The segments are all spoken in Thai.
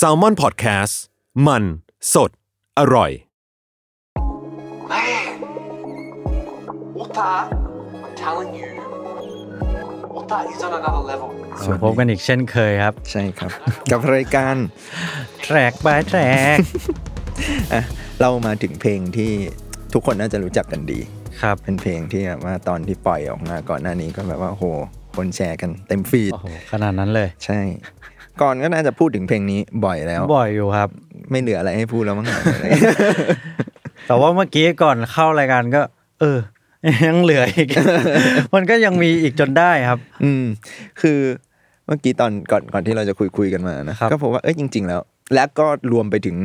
S a l ม o n PODCAST มัน สด อร่อย Otta, I'm telling you, Otta is on another level. พบกันอีกเช่นเคยครับ ใช่ครับ กับรายการแทร็กบายแทร็กอะเรามาถึงเพลงที่ทุกคนน่าจะรู้จักกันดี ครับ เป็นเพลงที่แบบว่าตอนที่ปล่อยออกมาก่อนหน้านี้ก็แบบว่าโหคนแชร์กันเต็มฟีด โอ้โหขนาดนั้นเลย ใช่ ก่อนก็น่าจะพูดถึงเพลงนี้บ่อยแล้ว บ่อยอยู่ครับ ไม่เหลืออะไรให้พูดแล้วมั้ง แต่ว่าเมื่อกี้ก่อนเข้ารายการก็ เออ ยังเหลืออีก มันก็ยังมีอีกจนได้ครับ อืม คือเมื่อกี้ตอนก่อนก่อนที่เราจะคุยคุยกันมานะครับก็พบว่าเอ้ยจริง ๆ แล้ว แล้วก็รวมไปถึง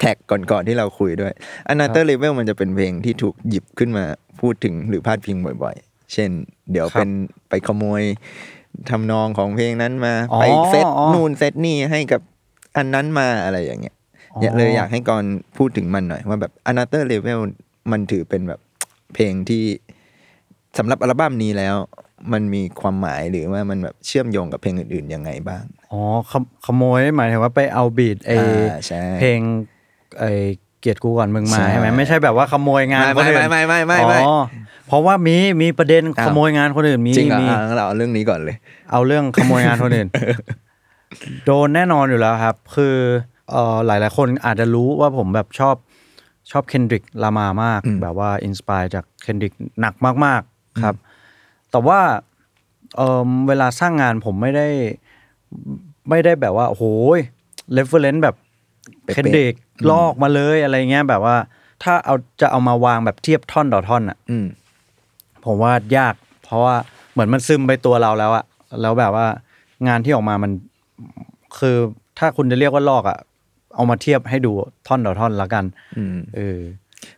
แท็กก่อนๆที่เราคุยด้วย Another Level มันจะเป็นเพลงที่ถูกหยิบขึ้นมาพูดถึงหรือพาดพิงบ่อย ๆ เช่น เดี๋ยวเป็นไปขโมย ทำนองของเพลงนั้นมาอ๋อไปเซตอ๋อนู่นเซตนี่ให้กับอันนั้นมาอะไรอย่างเงี้ยอ๋อเนี่ยเลยอยากให้กรพูดถึงมันหน่อย ว่าแบบ Another Level มันถือเป็นแบบเพลงที่สำหรับอัลบั้มนี้แล้ว มันมีความหมายหรือว่ามันแบบเชื่อมโยงกับเพลงอื่นๆยังไงบ้าง อ๋อขโมขโมยหมายถึงว่าไปเอาบีดไออ่าใช่เพลงไอเกียรติกูก่อนมึงมาใช่ใช่ไหมไม่ใช่แบบว่าขโมยงานไม่คนอื่นไม่ไม่ไม่ไม่ไม่อ๋อเพราะว่ามีมีประเด็นอ้าวขโมยงานคนอื่นมีจริงเหรอมีอะงั้นเราเอาเรื่องนี้ก่อนเลย เอาเรื่องขโมยงานคนอื่นโดนแน่นอนอยู่แล้วครับ คือเอ่อหลายๆคนอาจจะรู้ว่าผมแบบชอบชอบ Kendrick Lamar มากอืมแบบว่า inspire จาก Kendrick หนักมาก ๆครับ แต่ว่าเอ่อเวลาสร้างงานผมไม่ได้ ไม่ได้แบบว่าโอ้โห reference แบบ เป๊ะๆเคนดริกลอกมาเลยอะไรเงี้ยแบบว่า ถ้าเอาจะเอามาวางแบบเทียบท่อนต่อท่อนอะอืมผมว่ายาก เพราะว่าเหมือนมันซึมไปตัวเราแล้วอะแล้วแบบว่างานที่ออกมามัน คือถ้าคุณจะเรียกว่าลอกอะเอามาเทียบให้ดูท่อนต่อท่อนละกันอืมเออ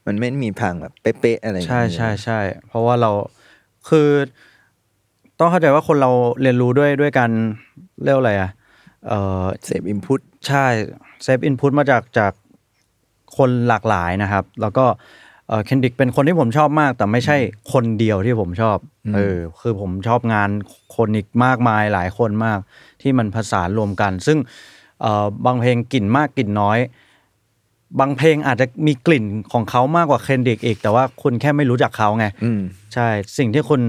มันไม่มีทางแบบเป๊ะๆอะไรอย่างใช่เงี้ยใช่ใช่เพราะว่าเราคือ ต้องเข้าใจว่าคนเราเรียนรู้ด้วยด้วยการเรียกว่าอะไรอะเออเสพ input ใช่ เสพ input มาจากจากคนหลากหลายนะครับ แล้วก็ Kendrick เป็นคนที่ผมชอบมาก แต่ไม่ใช่คนเดียวที่ผมชอบเออคือผมชอบงานคนอีกมากมายหลายคนมาก ที่มันผสานรวมกัน ซึ่งเอ่อบางเพลงกลิ่นมากกลิ่นน้อย บางเพลงอาจจะมีกลิ่นของเขามากกว่า Kendrick อีก แต่ว่าคุณแค่ไม่รู้จักเขาไงอืมใช่สิ่งที่คุณ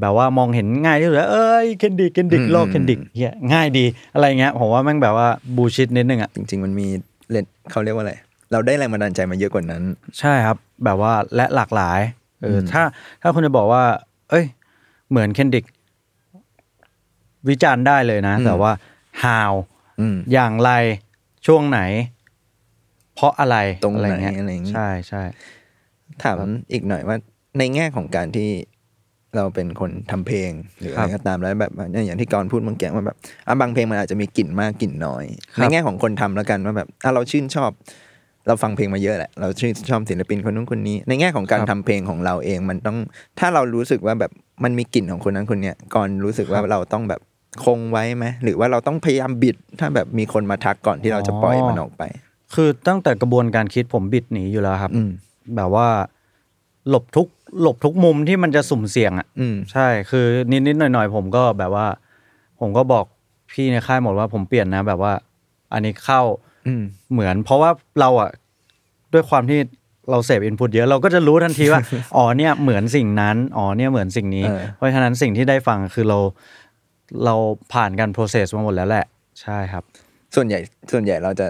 แบบว่ามองเห็นง่ายที่สุดแล้วเอ้ย Kendrick Kendrick อืมลอก Kendrickเฮ้ยง่ายดีอะไรเงี้ยผมว่าแม่งแบบว่า bullshit นิดนึงอะจริง ๆ มันมีเล่นเขาเรียกว่าอะไรเราได้แรงบันดาลใจมาเยอะกว่านั้น ใช่ครับ แบบว่าและหลากหลายเอออมถ้าถ้าคุณจะบอกว่า เอ้ย เหมือน Kendrick วิจารณ์ได้เลยนะ แต่ว่า how อืมอย่างไรช่วงไหน เพราะอะไรตรงไหนเงี้ยอะไรอย่างงี้ใช่ใช่ถามอีกหน่อยว่าในแง่ของการที่ เราเป็นคนทำเพลงหรืออะไรก็ตามแล้วแบบเนี่ยอย่างที่กรพูดเมื่อกี้ว่าแบบอะบางเพลงมันอาจจะมีกลิ่นมากกลิ่นน้อยในแง่ของคนทำแล้วกันว่าแบบอะเราชื่นชอบ เราฟังเพลงมาเยอะแหละเราชื่นชอบศิลปินคนนู้นคนนี้ ในแง่ของการทำเพลงของเราเองมันต้อง ถ้าเรารู้สึกว่าแบบมันมีกลิ่นของคนนั้นคนเนี้ยก่อนรู้สึกว่าเราต้องแบบคงไว้ไหมหรือว่าเราต้องพยายามบิด ถ้าแบบมีคนมาทักก่อนที่เราจะปล่อยมันออกไป คือตั้งแต่กระบวนการคิดผมบิดหนีอยู่แล้วครับอืมแบบว่า หลบทุก หลบทุกมุมที่มันจะสุ่มเสี่ยงอะอืม ใช่คือนิดๆหน่อยๆ ผมก็แบบว่า ผมก็บอกพี่ในค่ายหมดว่าผมเปลี่ยนนะ แบบว่า อันนี้เข้าอืม เหมือน เพราะว่าเราอะด้วยความที่เราเสพอินพุตเยอะเราก็จะรู้ทันทีว่า อ๋อเนี่ยเหมือนสิ่งนั้นอ๋อเนี่ยเหมือนสิ่งนี้ เออ เพราะฉะนั้นสิ่งที่ได้ฟังคือเราเราผ่านการ process มาหมดแล้วแหละ ใช่ครับ ส่วนใหญ่ส่วนใหญ่เราจะ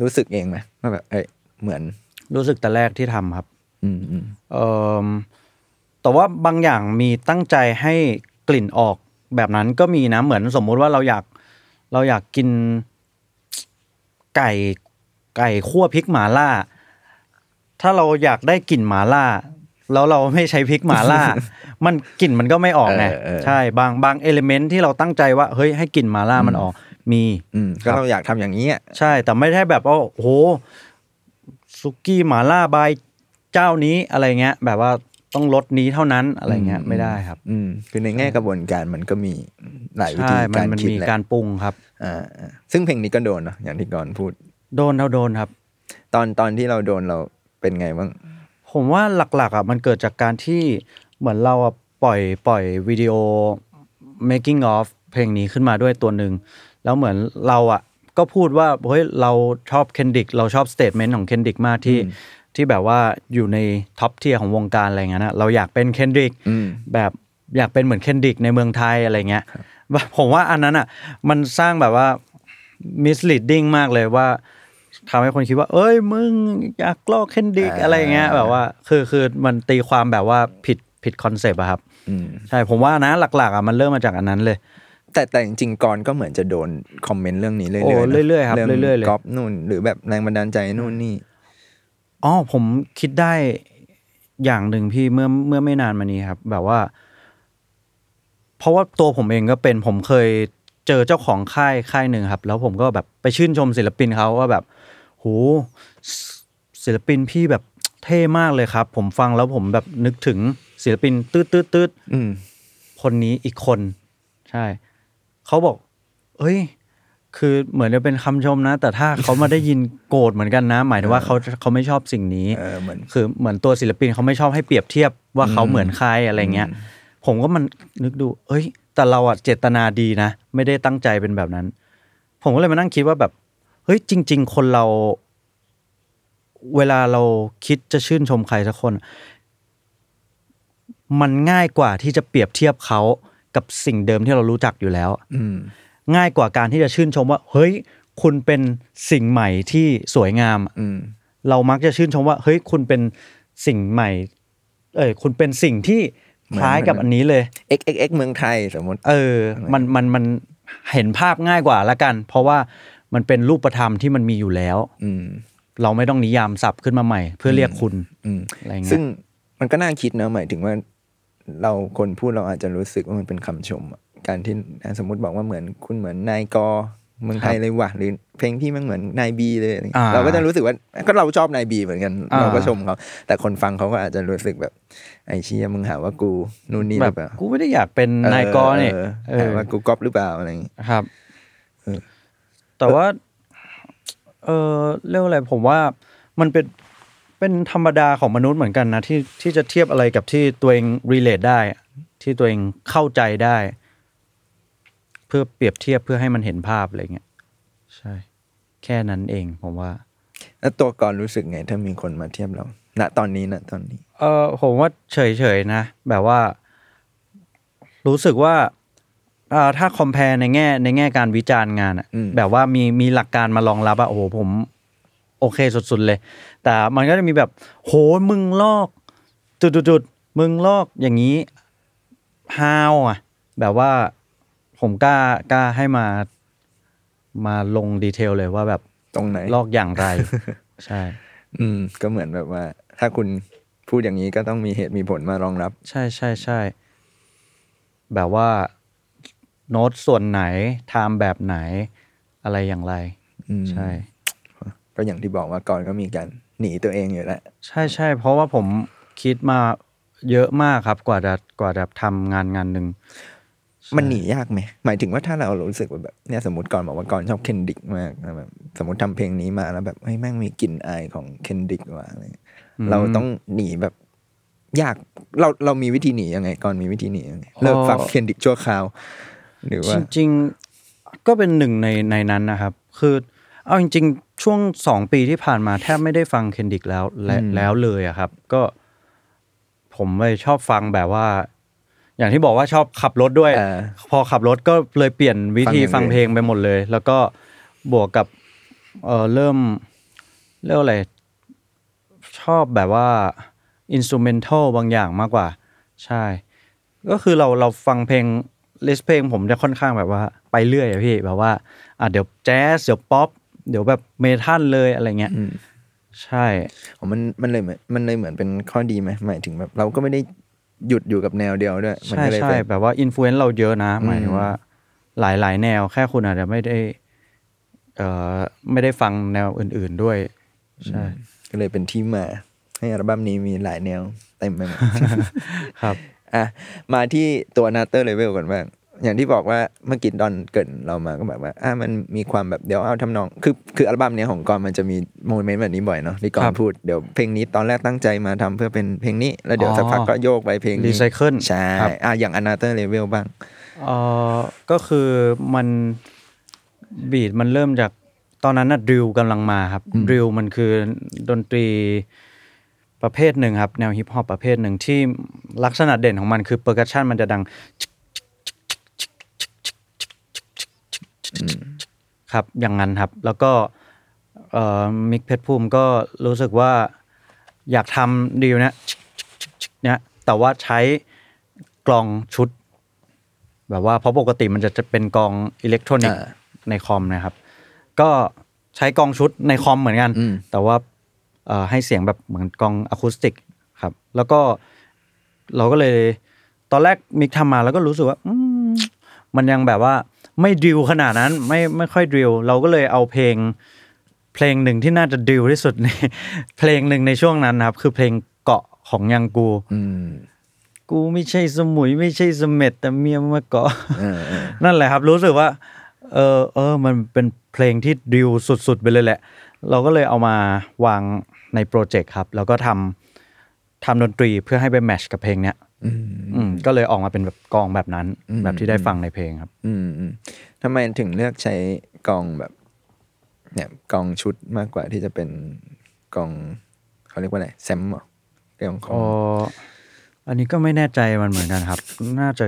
รู้สึกเองไหมว่าแบบเอ้ยเหมือน รู้สึกแต่แรกที่ทำครับอืมอืมเอ่อ แต่ว่าบางอย่างมีตั้งใจให้กลิ่นออกแบบนั้นก็มีนะเหมือนสมมุติว่าเราอยากเราอยากกินไก่ไก่คั่วพริกหมาล่า ถ้าเราอยากได้กลิ่นหมาล่า แล้วเราไม่ใช้พริกหมาล่า มันกลิ่นมันก็ไม่ออกไงเออเออใช่บางบางเอลิเมนที่เราตั้งใจว่าเฮ้ยให้กลิ่นหมาล่ามันออก มีอืมก็เราอยากทำอย่างนี้อะใช่แต่ไม่ใช่แบบว่าโอ้โหซุกี้หมาล่าบาย เจ้านี้อะไรเงี้ย แบบว่าต้องรสนี้เท่านั้นอะไรเงี้ยไม่ได้ครับ อืมคือในแง่กระบวนการมันก็มีหลายวิธีใช่มันการมันคิดมีแหละการปรุงครับอ่าอ่าซึ่งเพลงนี้ก็โดนเนอะอย่างที่ก่อนพูด โดนเท่าโดนครับ ตอนตอนที่เราโดนเราเป็นไงบ้างผมว่าหลักๆอะมันเกิดจากการที่เหมือนเราอะปล่อยปล่อยวิดีโอ making of เพลงนี้ขึ้นมาด้วยตัวหนึ่งแล้วเหมือนเราอะก็พูดว่าเฮ้ยเราชอบ Kendrick เราชอบสเต t เมนต์ของเคนดิกมากที่ ที่แบบว่าอยู่ใน top tier ของวงการอะไรเงี้ยนะเราอยากเป็น Kendrick อืมแบบอยากเป็นเหมือน Kendrick ในเมืองไทยอะไรเงี้ยว่าผมว่าอันนั้นอะมันสร้างแบบว่า misleading มากเลยว่าทำให้คนคิดว่า เอ้ยมึงอยากลอก Kendrick อ่าอะไรเงี้ยแบบว่า คือคือมันตีความแบบว่าผิดผิดคอนเซปต์อะครับอืมใช่ผมว่านะหลักๆอะมันเริ่มมาจากอันนั้นเลย แต่แต่จริงๆกรก็เหมือนจะโดนคอมเมนต์เรื่องนี้เรื่อยโอ้ๆนะเรื่อยๆครับเรื่อยๆเลยก๊อปนู่นหรือแบบแรงบันดาลใจนู่นนี่ อ๋อผมคิดได้อย่างหนึ่งพี่เมื่อเมื่อไม่นานมานี้ครับ แบบว่า เพราะว่าตัวผมเองก็เป็นผมเคยเจอเจ้าของค่ายค่ายหนึ่งครับ แล้วผมก็แบบไปชื่นชมศิลปินเขาว่าแบบโหศิลปินพี่แบบเท่มากเลยครับ ผมฟังแล้วผมแบบนึกถึงศิลปินตืดตืดตืดอืมคนนี้อีกคน ใช่เขาบอก เอ้ย คือเหมือนจะเป็นคำชมนะ แต่ถ้าเขามาได้ยินโกรธเหมือนกันนะ หมายถึงว่าเขาเขาไม่ชอบสิ่งนี้เออเหมือนคือเหมือนตัวศิลปินเขาไม่ชอบให้เปรียบเทียบว่าเขาเหมือนใครอะไรเงี้ยผมก็มันนึกดู เอ้ย แต่เราอะเจตนาดีนะ ไม่ได้ตั้งใจเป็นแบบนั้น ผมก็เลยมานั่งคิดว่าแบบ เฮ้ย จริง ๆ คนเรา เวลาเราคิดจะชื่นชมใครสักคน มันง่ายกว่าที่จะเปรียบเทียบเขากับสิ่งเดิมที่เรารู้จักอยู่แล้ว อืม ง่ายกว่าการที่จะชื่นชมว่า เฮ้ย คุณเป็นสิ่งใหม่ที่สวยงามอืมเรามักจะชื่นชมว่า เฮ้ย คุณเป็นสิ่งใหม่ เอ้ยคุณเป็นสิ่งที่คล้ายกับอันนี้เลย x x x เมืองไทยสมมติ เออ มันมันมันเห็นภาพง่ายกว่าละกัน เพราะว่ามันเป็นรูปธรรมที่มันมีอยู่แล้ว อืมเราไม่ต้องนิยามศัพท์ขึ้นมาใหม่ เพื่อเรียกคุณอืมอะไรเงี้ยซึ่งมันก็น่าคิดนะหมายถึงว่า เราคนพูดเราอาจจะรู้สึกว่ามันเป็นคำชมอะ การที่สมมติบอกว่าเหมือนคุณเหมือนนายกอเมืองไทยเลยว่ะหรือเพลงพี่มันเหมือนนายบีเลยอะไรเงี้ยอ่าเราก็จะรู้สึกว่าก็เราชอบนายบีเหมือนกันอ่าเราก็ชมเขาแต่คนฟังเขาก็อาจจะรู้สึกแบบไอ้เชี่ยมึงหาว่ากูนู่นนี่หแบรืบอเปล่ากูไม่ได้อยากเป็นนายกอเนี่ยเออเอหาอว่ากูก๊อปหรือเปล่าอะไรอย่างงี้ครับเออแต่ว่า เออเรียกว่าอะไรผมว่ามันเป็นเป็นธรรมดาของมนุษย์เหมือนกันนะที่ที่จะเทียบอะไรกับที่ตัวเอง relate ได้อะที่ตัวเองเข้าใจได้ เพื่อเปรียบเทียบเพื่อให้มันเห็นภาพอะไรเงี้ยใช่ แค่นั้นเองผมว่า แล้วตัวก่อนรู้สึกไง ถ้ามีคนมาเทียบเราณตอนนี้ณตอนนี้ เออผมว่าเฉยๆนะ แบบว่า รู้สึกว่าอ่าถ้าคอมเพลในแง่ ในแง่การวิจารณ์งานอะอืม แบบว่ามีมีหลักการมารองรับอะโอ้โหผม โอเคสุดๆเลย แต่มันก็จะมีแบบ โหมึงลอกจุดๆๆมึงลอกอย่างนี้ฮาวอะแบบว่า ผมกล้ากล้าให้มามาลงดีเทลเลยว่าแบบตรงไหน ลอกอย่างไร ใช่ อืม ก็เหมือนแบบว่า ถ้าคุณพูดอย่างนี้ก็ต้องมีเหตุมีผลมารองรับ ใช่ใช่ใช่แบบว่าโน้ตส่วนไหนไทม์แบบไหนอะไรอย่างไรอืมใช่ ก็อย่างที่บอกว่าก่อนก็มีการหนีตัวเองอยู่แล้วใช่ใช่เพราะว่าผมคิดมาเยอะมากครับกว่าจะกว่าจะทำงานงานหนึ่ง มันหนียากไหมหมายถึงว่าถ้าเรารู้สึกว่าแบบเนี่ยสมมติก่อนบอกว่าก่อนชอบเคนดิกมากแล้วแบบสมมติทำเพลงนี้มาแล้วแบบเฮ้ยแม่งมีกลิ่นอายของเคนดิกว่ะอะไรเงี้ยเราต้องหนีแบบยากเราเรามีวิธีหนียังไง ก่อนมีวิธีหนียังไงเลิกฟังเคนดิกชั่วคราว หรือจว่าริงๆก็เป็นหนึ่งในในนั้นนะครับ คือเอาจริง ๆ ช่วงสองปีที่ผ่านมาแทบไม่ได้ฟังเคนดิกแล้วและอืมแล้วเลยอะครับ ก็ ผมไปชอบฟังแบบว่า อย่างที่บอกว่าชอบขับรถด้วย เออพอขับรถก็เลยเปลี่ยนวิธีฟัฟังงอย่างอื่นเพลงไปหมดเลย แล้วก็บวกกับเออเริ่มเรียกว่าอะไร ชอบแบบว่าอินสตูเมนทัลบางอย่างมากกว่า ใช่ ก็คือเราเราฟังเพลง list เพลงผมจะค่อนข้างแบบว่าไปเรื่อยอะพี่แบบว่าอะเดี๋ยวแจ๊สเดี๋ยวป๊อปเดี๋ยวแบบเมทัลเลยอะไรเงี้ยอืมใช่ อ๋อมันมันเลยเหมือนมันเลยเหมือนเป็นข้อดีไหมหมายถึงแบบเราก็ไม่ได้ หยุดอยู่กับแนวเดียวด้วยมันใช่ก็เลยใช่เป็น แบบว่า influenceเราเยอะนะ หมายถึงว่าหลายๆแนวแค่คุณอาจจะไม่ได้เอ่อไม่ได้ฟังแนวอื่น ๆด้วย ใช่ ก็เลยเป็นที่มาให้อัลบั้มนี้มีหลายแนวเต็มไปหมด ครับ อะ มาที่ตัว Another Level ก่อนบ้าง อย่างที่บอกว่าเมื่อกี้ตอนเกริ่นเรามาก็แบบว่าอะมันมีความแบบเดี๋ยวเอาทำนอง คือคืออัลบั้มเนี้ยของกรมันจะมี moment แบบนี้บ่อยเนาะที่กรครับพูดเดี๋ยวเพลงนี้ตอนแรกตั้งใจมาทำเพื่อเป็นเพลงนี้ แล้วเดี๋ยวอ๋อสักพักก็โยกไปเพลงนี้ Recycle ใช่ครับอะอย่าง Another Level บ้างเอ่อก็คือมันbeat มันเริ่มจากตอนนั้นน่ะ drill กำลังมาครับ drill มันคือดนตรีประเภทหนึ่งครับ แนวฮิปฮอปประเภทหนึ่งที่ลักษณะเด่นของมันคือ percussion มันจะดัง ครับอย่างนั้นครับ แล้วก็เอ่อมิกเพชรภูมิก็รู้สึกว่าอยากทำ drill เนี้ยเนี่ยแต่ว่าใช้กลองชุด แบบว่าเพราะปกติมันจะจะเป็นกลองอิเล็กทรอนิกส์อ่าในคอมนะครับ ก็ใช้กลองชุดในคอมเหมือนกันอืมแต่ว่าเอ่อให้เสียงแบบเหมือนกลองอะคูสติกครับ แล้วก็เราก็เลย ตอนแรกมิกทำมาแล้วก็รู้สึกว่าอืมมันยังแบบว่า ไม่ดริลขนาดนั้นไม่ไม่ค่อยดริลเราก็เลยเอาเพลง เพลงหนึ่งที่น่าจะดริลที่สุดในเพลงหนึ่งในช่วงนั้นนะครับ คือเพลงเกาะของยังกูอืมกูไม่ใช่สมุยไม่ใช่เสม็ดแต่เมียมาเกาะเออเออนั่นแหละครับ รู้สึกว่า เออเออ มันเป็นเพลงที่ดิวสุดๆไปเลยแหละ เราก็เลยเอามาวางในโปรเจกต์ครับ แล้วก็ทำทำดนตรีเพื่อให้ไปแมทชกับเพลงเนี้ย อืมอืมก็เลยออกมาเป็นแบบกลองแบบนั้นอืมแบบที่ได้ฟังในเพลงครับอืมอืมทำไมถึงเลือกใช้กองแบบ เนี่ยกองชุดมากกว่าที่จะเป็นกองเขาเรียกว่าอะไรแซมเหรอเรื่องของอ๋ออันนี้ก็ไม่แน่ใจมันเหมือนกันครับ น่าจะ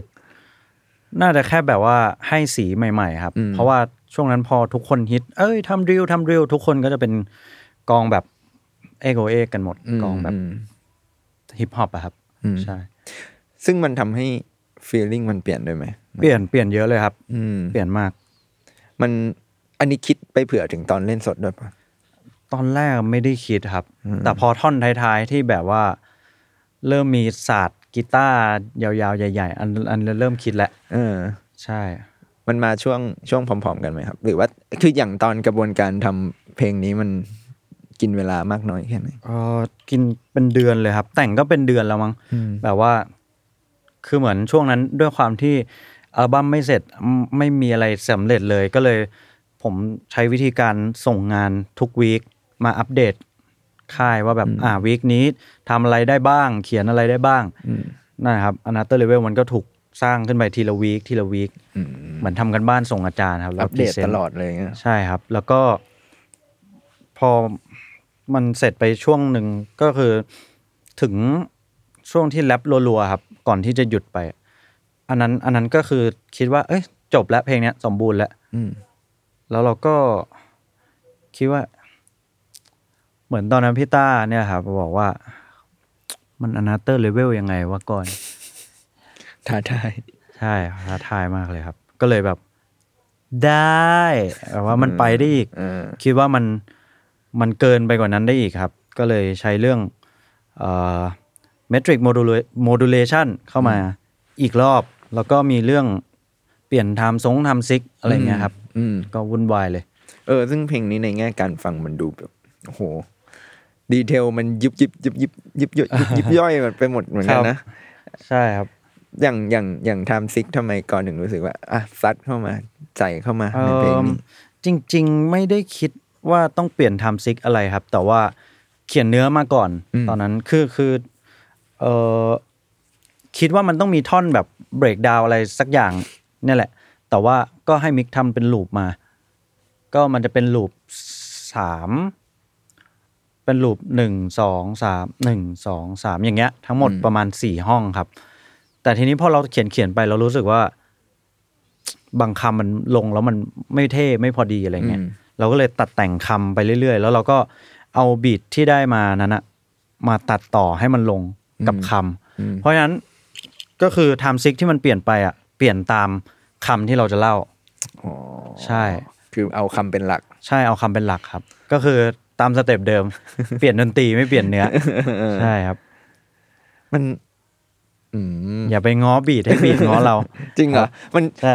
น่าจะแค่แบบว่าให้สีใหม่ ๆ ครับ เพราะว่าช่วงนั้นพอทุกคนฮิต เอ้ยทำดริลทำดริลทุกคนก็จะเป็นกองแบบเอโกเอกันหมดมกองแบบมฮิปฮอปอะครับอืมใช่ ซึ่งมันทำให้ฟีลลิ่งมันเปลี่ยนด้วยไหมเปลี่ยนเปลี่ยนเยอะเลยครับ อืมเปลี่ยนมาก มันอันนี้คิดไปเผื่อถึงตอนเล่นสดด้วยปะตอนแรกไม่ได้คิดครับ แต่พอท่อนท้ายๆที่แบบว่า เริ่มมีศาสตร์กีตาร์ยาวๆ ใหญ่ ๆ อันอันเริ่มคิดแล้วเออ ใช่ มันมาช่วงช่วงพร้อม ๆ กันไหมครับ หรือว่าคืออย่างตอนกระบวนการทำเพลงนี้มันกินเวลามากน้อยแค่ไหนเออกินเป็นเดือนเลยครับ แต่งก็เป็นเดือนแล้วมั้งอืมแบบว่า คือเหมือนช่วงนั้นด้วยความที่อัลบั้มไม่เสร็จไม่ไม่มีอะไรสำเร็จเลยก็เลย ผมใช้วิธีการส่งงานทุก week มาอัปเดตค่ายว่าแบบอ่า week นี้ทำอะไรได้บ้าง เขียนอะไรได้บ้างนั่นนะครับ Another Level มันก็ถูกสร้างขึ้นไปทีละ week ทีละ week เหมือนทำการบ้านส่งอาจารย์ครับแล้วอัปเดต present ตลอดเลยเงี้ยใช่ครับ แล้วก็ พอมันเสร็จไปช่วงหนึ่งก็คือถึงช่วงที่แรปรัวๆครับ ก่อนที่จะหยุดไป อันนั้น อันนั้นก็คือคิดว่า เอ้ย จบแล้วเพลงเนี้ย สมบูรณ์แล้วอืมแล้วเราก็คิดว่า เหมือนตอนนั้นพี่ต้าเนี่ยครับบอกว่า มันอนาเตอร์เลเวลยังไงวะก่อนท้าทายใช่ท้าทายมากเลยครับ ก็เลยแบบ ได้แบบว่ามันไปได้อีกเออคิดว่ามันมันเกินไปกว่านั้นได้อีกครับ ก็เลยใช้เรื่อง เอ่อ metric modulation เข้ามาอีกรอบ แล้วก็มีเรื่องเปลี่ยนทำทรง time sig อะไรเงี้ยครับก็วุ่นวายเลย เออ ซึ่งเพลงนี้ในแง่การฟังมันดูแบบโห detail มันยุบยิบยุบยิบยุบยุบยิบย่อยมันไปหมดเหมือนกันนะ ใช่ครับ อย่างอย่างอย่าง time sig ทำไมกรถึงรู้สึกว่าอะซัดเข้ามาใส่เข้ามาในเพลงนี้จริง ๆ ไม่ได้คิดว่าต้องเปลี่ยนทำซิกอะไรครับ แต่ว่าเขียนเนื้อมาก่อน ตอนนั้นคือคือ เออคิดว่ามันต้องมีท่อนแบบเบรกดาวอะไรสักอย่างเนี่ยแหละ แต่ว่าก็ให้มิกทำเป็นลูปมา ก็มันจะเป็นลูปสามเป็นลูปหนึ่งสองสามหนึ่งสองสามอย่างเงี้ย ทั้งหมดประมาณสี่ห้องครับ แต่ทีนี้พอเราเขียนเขียนไปเรารู้สึกว่า บางคำมันลงแล้วมันไม่เท่ไม่พอดีอะไรเงี้ยอืมเราก็เลยตัดแต่งคำไปเรื่อยๆ แล้วเราก็เอา beat ที่ได้มานั้นอะมาตัดต่อให้มันลง กับคำเพราะฉะนั้นก็คือ time sig ที่มันเปลี่ยนไปอะเปลี่ยนตามคำที่เราจะเล่าอ๋อใช่ คือเอาคำเป็นหลัก ใช่เอาคำเป็นหลักครับ ก็คือตามสเต็ปเดิม เปลี่ยนดนตรีไม่เปลี่ยนเนื้อใช่ครับ มันอืมอย่าไปง้อบีทให้บีทง้อเรา จริงเหรอมันใช่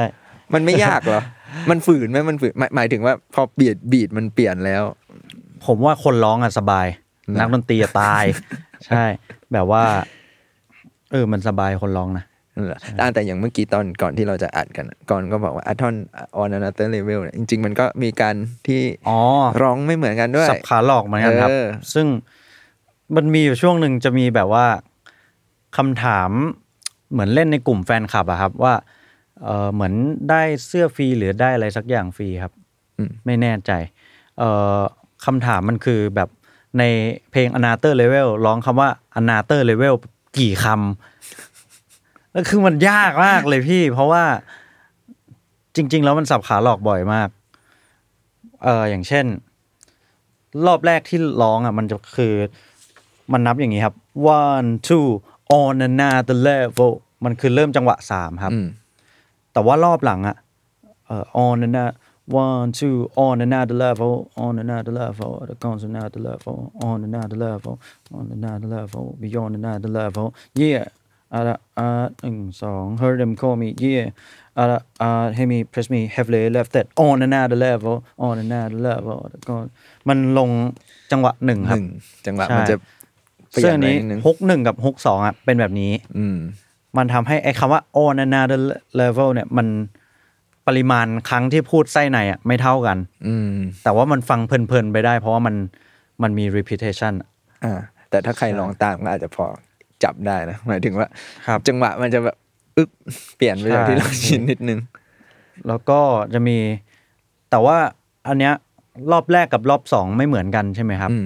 มันไม่ยากเหรอ มันฝืนไหมมันฝืนหมายหมายถึงว่า พอเบียดบีดมันเปลี่ยนแล้ว ผมว่าคนร้องอะสบายนะนักดนตรีอะตาย ใช่ แบบว่า เออ มันสบายคนร้องนะนั่นแหละอ่าแต่อย่างเมื่อกี้ตอนก่อนที่เราจะอัดกันอะก่อนก็บอกว่าอัทอน on another level เนี่ยจริง ๆ มันก็มีการที่อ๋อร้องไม่เหมือนกันด้วย สับขาหลอกเหมือนกันครับเออซึ่งมันมีอยู่ช่วงหนึ่งจะมีแบบว่าคำถามเหมือนเล่นในกลุ่มแฟนคลับอะครับว่าเออเหมือนได้เสื้อฟรีหรือได้อะไรสักอย่างฟรีครับอืมไม่แน่ใจ เอ่อคำถามมันคือแบบ ในเพลง Another Level ร้องคำว่า Another Level กี่คำแล้วคือมันยากมากเลยพี่ เพราะว่าจริง ๆ แล้วมันสับขาหลอกบ่อยมาก เอออย่างเช่น รอบแรกที่ร้องอะ มันจะคือ มันนับอย่างนี้ครับ one two on another level มันคือเริ่มจังหวะสามครับอืมแต่ว่ารอบหลังอะเอ่อ on another one two on another level on another level the goes another level on another level on another level beyond another level yeah อะอะหนึ่งสอง heard them call me yeah อะอะ hey me press me heavily left that on another level on another level the goes มันลงจังหวะหนึ่งหครับนึ่งจังหวะใช่มันจะเปลี่ซึ่ยงนอันไปนี้นิดนึงฮุกหนึ่งกับฮุกสองอะเป็นแบบนี้ อืมมันทำให้ไอ้คำว่า on another level เนี่ยมัน ปริมาณครั้งที่พูดไส้ในอะไม่เท่ากัน อืมแต่ว่ามันฟังเพลินๆไปได้ เพราะว่ามันมันมี repetition อ่าแต่ถ้าใครลองตามก็อาจจะพอจับได้นะหมายถึงว่าครับ จังหวะมันจะแบบอึ๊บเปลี่ยนไปจากใช่ที่เราชินนิดนึง แล้วก็จะมี แต่ว่าอันเนี้ยรอบแรกกับรอบสองไม่เหมือนกันใช่ไหมครับ อืม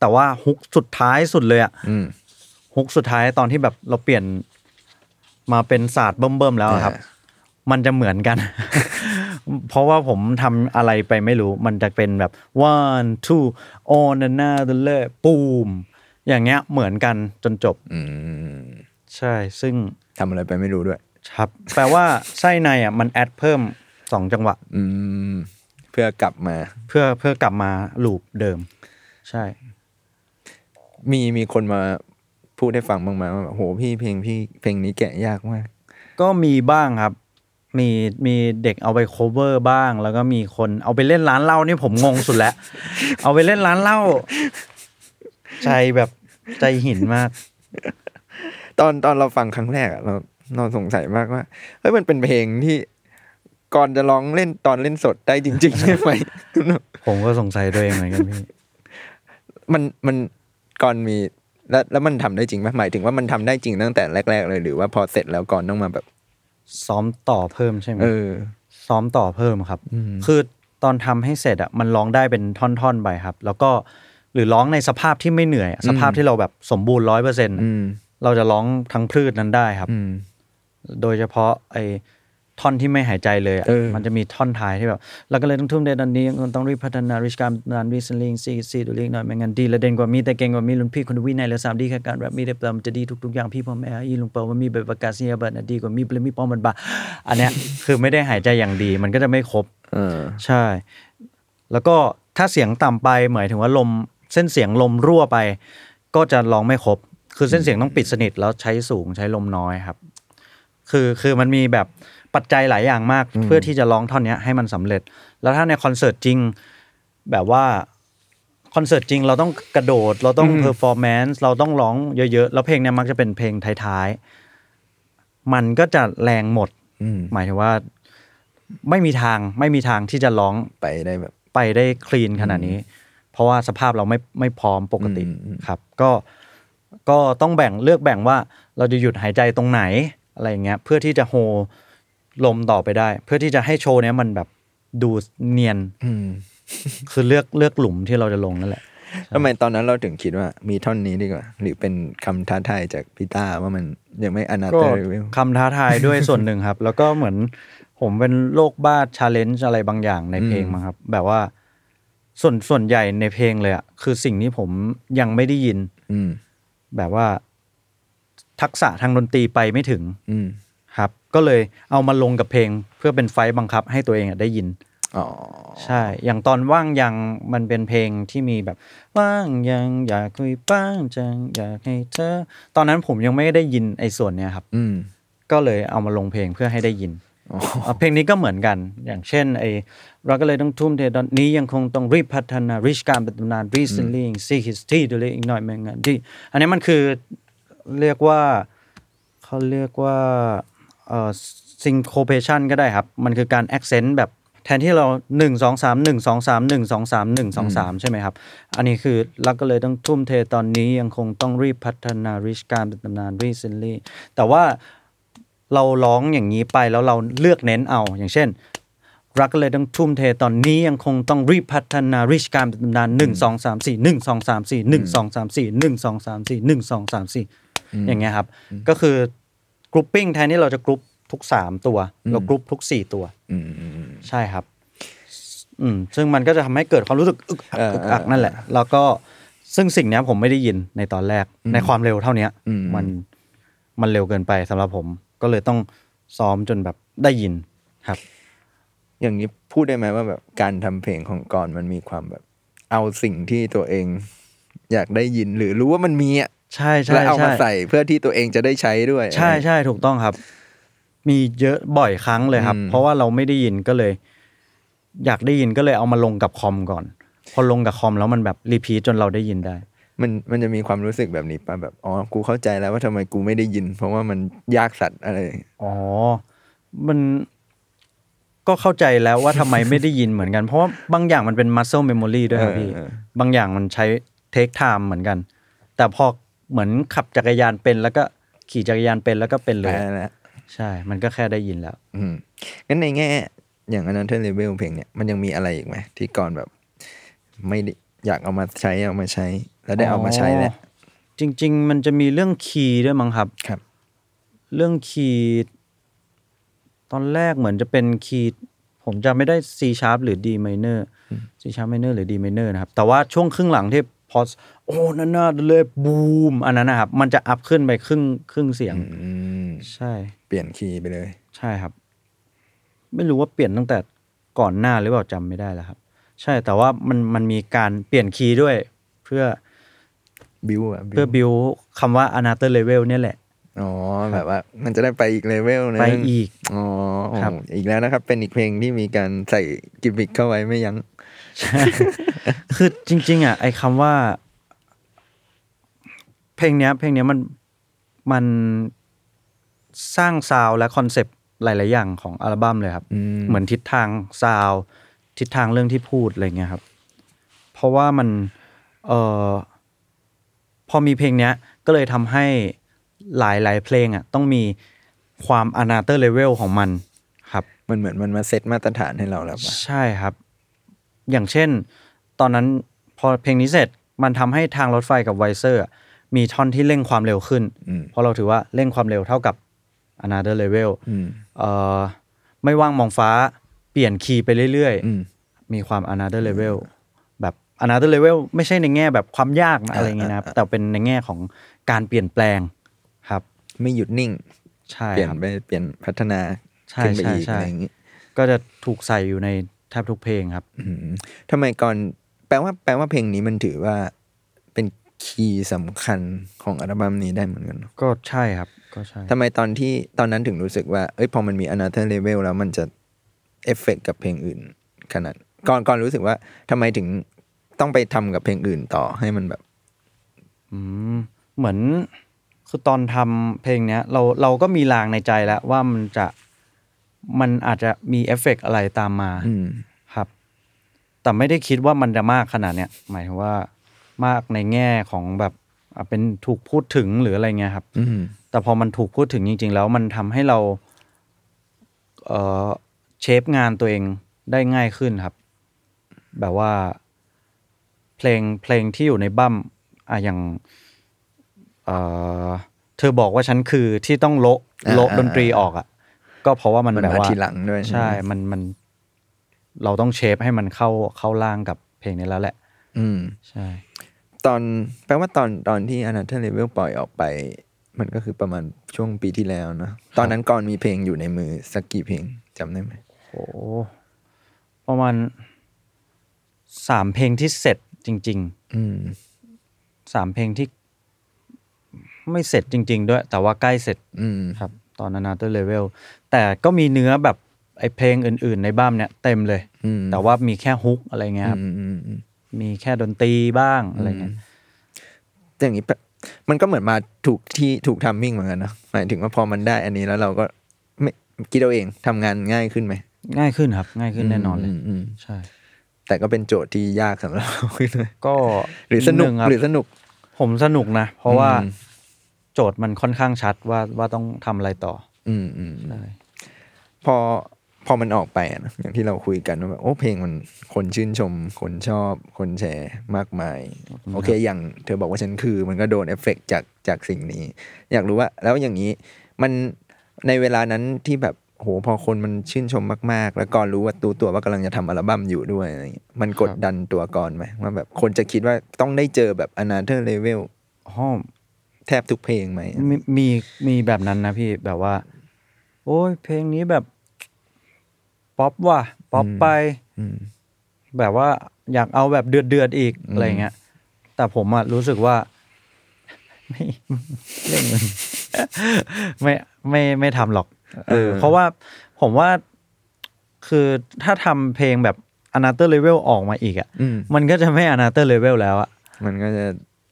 แต่ว่าฮุกสุดท้ายสุดเลยอะอืม ฮุกสุดท้ายตอนที่แบบเราเปลี่ยนมาเป็นศาสตร์เบิ่มๆแล้วอะครับ อ่า มันจะเหมือนกัน เพราะว่าผมทำอะไรไปไม่รู้ มันจะเป็นแบบ one two on another level ปูมอย่างเงี้ยเหมือนกันจนจบ อืมใช่ ซึ่งทำอะไรไปไม่รู้ด้วย ครับ แปลว่าไส้ในอะมันแอดเพิ่มสองจังหวะ อืมเพื่อกลับมา เพื่อเพื่อกลับมาลูปเดิม ใช่ มีมีคนมาพูดให้ฟังบ้างไหมว่าแบบโหพี่เพลงพี่เพลงนี้แกะยากมาก ก็มีบ้างครับ มีมีเด็กเอาไป cover บ้าง แล้วก็มีคนเอาไปเล่นร้านเหล้านี่ผมงงสุดแล้ว เอาไปเล่นร้านเหล้าใจแบบใจหินมาก ตอนตอนเราฟังครั้งแรกอะเราเราสงสัยมากว่าเฮ้ยมันเป็นเพลงที่ก่อนจะร้องเล่นตอนเล่นสดได้จริงๆใช่ไหมผมก็สงสัยตัวเองเหมือนกันพี่มันมันก่อนมีแล้วแล้วมันทำได้จริงไหมหมายถึงว่ามันทำได้จริงตั้งแต่แรก ๆ เลยหรือว่าพอเสร็จแล้วก่อนต้องมาแบบ ซ้อมต่อเพิ่มใช่ไหมเออ ซ้อมต่อเพิ่มครับอืมคือตอนทำให้เสร็จอะมันร้องได้เป็นท่อนๆไปครับ แล้วก็หรือร้องในสภาพที่ไม่เหนื่อยอะสภาพที่เราแบบสมบูรณ์ร้อยเปอร์เซ็นต์อืมเราจะร้องทั้งพืชนั้นได้ครับอืมโดยเฉพาะไอ้ ท่อนที่ไม่หายใจเลยอะเออ มันจะมีท่อนท้ายที่แบบแล้วก็เลยต้องทุ่มเทตอนนี้ต้องรีบพัฒนาริชการนานวิสลิงซีซีดูลิงหน่อยไม่งั้นดีและเด่นกว่ามีแต่เก่งกว่ามีลุนพี่คนวินัยและสามดีแค่การแรปมีแต่เปล่ามันจะดีทุกๆอย่างพี่พ่อแม่อีลุงเปาว่ามีแบบประกาศเสียบัตรดีกว่ามีเปลมีป้อมมันบาอันเนี้ยคือไม่ได้หายใจอย่างดี มันก็จะไม่ครบ เออ ใช่ แล้วก็ถ้าเสียงต่ำไปหมายถึงว่าลมเส้นเสียงลมรั่วไป ก็จะร้องไม่ครบ คือเส้นเสียงต้องปิดสนิทแล้วใช้สูงใช้ลมน้อยครับ คือคือมันมีแบบ ปัจจัยหลายอย่างมาก เพื่อที่จะร้องท่อนเนี้ยให้มันสำเร็จ แล้วถ้าในคอนเสิร์ตจริงแบบว่าคอนเสิร์ตจริงเราต้องกระโดดเราต้อง performance เราต้องร้องเยอะๆ แล้วเพลงเนี้ยมักจะเป็นเพลงท้ายๆ มันก็จะแรงหมดอืมหมายถึงว่า ไม่มีทางไม่มีทางที่จะร้องไปได้แบบไปได้คลีนขนาดนี้ เพราะว่าสภาพเราไม่ไม่พร้อมปกติอืมอืมครับ ก็ก็ต้องแบ่งเลือกแบ่งว่าเราจะหยุดหายใจตรงไหนอะไรอย่างเงี้ย เพื่อที่จะโฮ ลมต่อไปได้ เพื่อที่จะให้โชว์เนี้ยมันแบบดูเนียนอืมคือเลือกเลือกหลุมที่เราจะลงนั่นแหละทำไมตอนนั้นเราถึงคิดว่ามีท่อนนี้ดีกว่า หรือเป็นคำท้าทายจากพี่ต้าว่ามันยังไม่ Another Level คำท้าทายด้วยส่วนหนึ่งครับ แล้วก็เหมือนผมเป็นโรคบ้า challenge อะไรบางอย่างในเพลงอืมมั้งครับ แบบว่า ส่วนส่วนใหญ่ในเพลงเลยอะคือสิ่งที่ผมยังไม่ได้ยิน อืมแบบว่า ทักษะทางดนตรีไปไม่ถึง อืมครับ ก็เลยเอามาลงกับเพลงเพื่อเป็นไฟต์บังคับให้ตัวเองอะได้ยิน อ๋อ ใช่ อย่างตอนว่างยังมันเป็นเพลงที่มีแบบว่างยังอยากคุยบ้างจังอยากให้เธอ ตอนนั้นผมยังไม่ได้ยินไอ้ส่วนเนี้ยครับ อืม ก็เลยเอามาลงเพลงเพื่อให้ได้ยินอะเพลงนี้ก็เหมือนกัน อย่างเช่นไอ้เราก็เลยต้องทุ่มเทตอนนี้ยังคงต้องรีบพัฒนา reach การเป็นตำนาน recently see his tea ดูเลยอีกหน่อยไม่งั้นที่อันนี้มันคือเรียกว่าเขาเรียกว่า เอ่อ syncopation ก็ได้ครับ มันคือการ accent แบบแทนที่เรา 1 2 3 1 2 3 1 2 3 1 2 3 ใช่ไหมครับ อันนี้คือเราก็เลยต้องทุ่มเทตอนนี้ยังคงต้องรีบพัฒนา reach การเป็นตำนาน recently แต่ว่าเราร้องอย่างนี้ไปแล้วเราเลือกเน้นเอา อย่างเช่น รักก็เลยต้องทุ่มเทตอนนี้ยังคงต้องรีบพัฒนาริชการเป็นตำนานหนึ่งสองสามสี่หนึ่งสองสามสี่หนึ่งสองสามสี่หนึ่งสองสามสี่หนึ่งสองสามสี่อย่างเงี้ยครับ ก็คือ grouping แทนที่เราจะกรุ๊ปทุกสามตัว เรากรุ๊ปทุกสี่ตัวอืมอืมอืมใช่ครับ อืมซึ่งมันก็จะทำให้เกิดความรู้สึกอึกอักเอออึกอักเออนั่นแหละ แล้วก็ซึ่งสิ่งเนี้ยผมไม่ได้ยินในตอนแรกในความเร็วเท่าเนี้ยอืมมันมันเร็วเกินไปสำหรับผม ก็เลยต้องซ้อมจนแบบได้ยินครับ อย่างนี้พูดได้ไหมว่าแบบการทำเพลงของกรมันมีความแบบ เอาสิ่งที่ตัวเอง อยากได้ยินหรือรู้ว่ามันมีอะ ใช่ใช่แล้วเอามาช่ใส่เพื่อที่ตัวเองจะได้ใช้ด้วย ใช่ใช่ถูกต้องครับ มีเยอะบ่อยครั้งเลยครับอืมเพราะว่าเราไม่ได้ยินก็เลย อยากได้ยินก็เลยเอามาลงกับคอมก่อน พอลงกับคอมแล้วมันแบบรีพีทจนเราได้ยินได้ มันมันจะมีความรู้สึกแบบนี้ป่ะแบบอ๋อกูเข้าใจแล้วว่าทำไมกูไม่ได้ยิน เพราะว่ามันยากสัตว์อะไรอ๋อมันก็เข้าใจแล้วว่าทำไมไม่ได้ยินเหมือนกัน เพราะว่าบางอย่างมันเป็น muscle memory ด้วยครับเออพี่เออบางอย่างมันใช้ take time เหมือนกัน แต่พอ เหมือนขับจักรยานเป็น แล้วก็ขี่จักรยานเป็นแล้วก็เป็นเลยแพ้แล้วใช่ มันก็แค่ได้ยินแล้ว อืมงั้นในแง่ อย่าง Another Level เพลงเนี่ยมันยังมีอะไรอีกไหมที่ก่อนแบบ ไม่ได้อยากเอามาใช้เอามาใช้ แล้วได้เอามาใช้แหละจริง ๆ มันจะมีเรื่องคีย์ด้วยมั้งครับครับ เรื่องคีย์ตอนแรกเหมือนจะเป็นคีย์ผมจำไม่ได้ C sharp หรือ D minor C sharp minor หรือ D minor นะครับ แต่ว่าช่วงครึ่งหลังที่ พอโอ้นั่นน่าเลยบูมอันนั้นนะครับ มันจะอัพขึ้นไปครึ่งครึ่งเสียงอืมใช่ เปลี่ยนคีย์ไปเลย ใช่ครับ ไม่รู้ว่าเปลี่ยนตั้งแต่ก่อนหน้าหรือเปล่าจำไม่ได้แล้วครับ ใช่แต่ว่ามันมันมีการเปลี่ยนคีย์ด้วย เพื่อบิวอะเพื่อ build คำว่า another level เนี่ยแหละอ๋อแบบว่ามันจะได้ไปอีกเลเวลนึงไปอีกอ๋อโอ้ครับอีกแล้วนะครับ เป็นอีกเพลงที่มีการใส่กิมมิคเข้าไว้ไม่ยั้ง คือจริง ๆ อะ ไอ้คำว่า เพลงเนี้ย เพลงเนี้ยมันมันสร้าง sound และ concept หลาย ๆ อย่างของอัลบั้มเลยครับอืมเหมือนทิศทาง sound ทิศทางเรื่องที่พูดอะไรเงี้ยครับ เพราะว่ามันเอ่อพอมีเพลงเนี้ย ก็เลยทำให้หลาย ๆ เพลงอะ ต้องมีความ another level ของมัน ครับ มันเหมือนมันมาเซตมาตรฐานให้เราแล้วป่ะใช่ครับ อย่างเช่น ตอนนั้นพอเพลงนี้เสร็จมันทำให้ทางรถไฟกับไวเซอร์มีท่อนที่เร่งความเร็วขึ้นอืมเพราะเราถือว่าเร่งความเร็วเท่ากับ another level อืมเอ่อไม่ว่างมองฟ้าเปลี่ยน key ไปเรื่อยอืมๆมีความ another level แบบ another level ไม่ใช่ในแง่แบบความยากนะอะไรเงี้ยนะครับแต่เป็นในแง่ของการเปลี่ยนแปลงครับ ไม่หยุดนิ่งใช่เปลี่ยนครับไปเปลี่ยนพัฒนาใช่ขึ้นไปอีกใช่ใช่อะไรอย่างนี้ก็จะถูกใส่อยู่ใน แทบทุกเพลงครับอืมทำไมก่อนแปลว่าแปลว่าเพลงนี้มันถือว่าเป็นคีย์สำคัญของอัลบั้มนี้ได้เหมือนกันเนอะก็ใช่ครับ ก็ใช่ทำไมตอนที่ตอนนั้นถึงรู้สึกว่าเอ้ยพอมันมี another level แล้วมันจะเอฟเฟกกับเพลงอื่น ขนาด ก่อนก่อนรู้สึกว่าทำไมถึงต้องไปทำกับเพลงอื่นต่อให้มันแบบ อืมเหมือนคือตอนทำเพลงเนี้ย เราเราก็มีลางในใจแล้วว่ามันจะ มันอาจจะมีเอฟเฟกต์อะไรตามมาอืมครับ แต่ไม่ได้คิดว่ามันจะมากขนาดเนี้ยหมายถึงว่ามากในแง่ของแบบอะเป็นถูกพูดถึงหรืออะไรเงี้ยครับอืมแต่พอมันถูกพูดถึงจริง ๆ แล้วมันทำให้เราเอ่อเชฟงานตัวเองได้ง่ายขึ้นครับ แบบว่า เพลงเพลงที่อยู่ในบั้มอะอย่างเอ่อเธอบอกว่าฉันคือที่ต้องโละอ่าโละอ่าดนตรีออกอะ ก็เพราะว่ามันมันแบบมาว่าทีหลังด้วยใช่ มันมันเราต้องเชฟให้มันเข้าเข้าร่างกับเพลงนี้แล้วแหละ อืมใช่ ตอนแปลว่าตอนตอนที่ another level ปล่อยออกไป มันก็คือประมาณช่วงปีที่แล้วเนอะตอนนั้นก่อนมีเพลงอยู่ในมือสักกี่เพลงจำได้ไหมโอ้ประมาณสามเพลงที่เสร็จจริงอืมๆสามเพลงที่ ไม่เสร็จจริง ๆ ด้วย แต่ว่าใกล้เสร็จ อืมครับ ตอน Another Level แต่ก็มีเนื้อแบบไอเพลงอื่น ๆ ในบ้ามเนี่ยเต็มเลยอืมแต่ว่ามีแค่ฮุกอะไรเงี้ยครับอืมอืมอืมมีแค่ดนตรีบ้างอะไรเงี้ยแต่อย่างนี้แบบมันก็เหมือนมาถูกที่ถูกทัมมิ่งเหมือนกันเนอะหมายถึงว่าพอมันได้อันนี้แล้วเราก็ไม่คิดเอาเองทำงานง่ายขึ้นไหมง่ายขึ้นครับ ง่ายขึ้นแน่นอนเลยมอืมใช่ แต่ก็เป็นโจทย์ที่ยากสำหรับเราขึ้นเลยก็หรือสนุกดงครับหรือสนุก ผมสนุกนะ เพราะว่าอืม โจทย์มันค่อนข้างชัดว่าว่าต้องทำอะไรต่อ อืมอืมใช่พอพอมันออกไปอะนะอย่างที่เราคุยกันว่าแบบโอ้เพลงมันคนชื่นชม คนชอบคนแชร์มากมาย โอเค อย่างเธอบอกว่าฉันคือ มันก็โดนเอฟเฟกต์จากจากสิ่งนี้ อยากรู้ว่า แล้วอย่างนี้มันในเวลานั้นที่แบบโหพอคนมันชื่นชมมากๆ แล้วก่อนรู้ว่าตัวตัวว่ากำลังจะทำอัลบั้มอยู่ด้วยอะไรเงี้ยมันกดดันตัวก่อนไหมว่าแบบคนจะคิดว่าต้องได้เจอแบบ another level อ๋อ แทบทุกเพลงไหมมีมีมีแบบนั้นนะพี่แบบว่า โอ้ยเพลงนี้แบบป๊อปว่ะป๊อปไปอืมแบบว่าอยากเอาแบบเดือดเดือดๆอีกอะไรเงี้ยแต่ผมอะรู้สึกว่า ไม่เรื่องเงินไม่ไม่ไม่ทำหรอกเออเพราะว่าผมว่าคือถ้าทำเพลงแบบ another level ออกมาอีกอะอืมมันก็จะไม่ another level แล้วอะมันก็จะ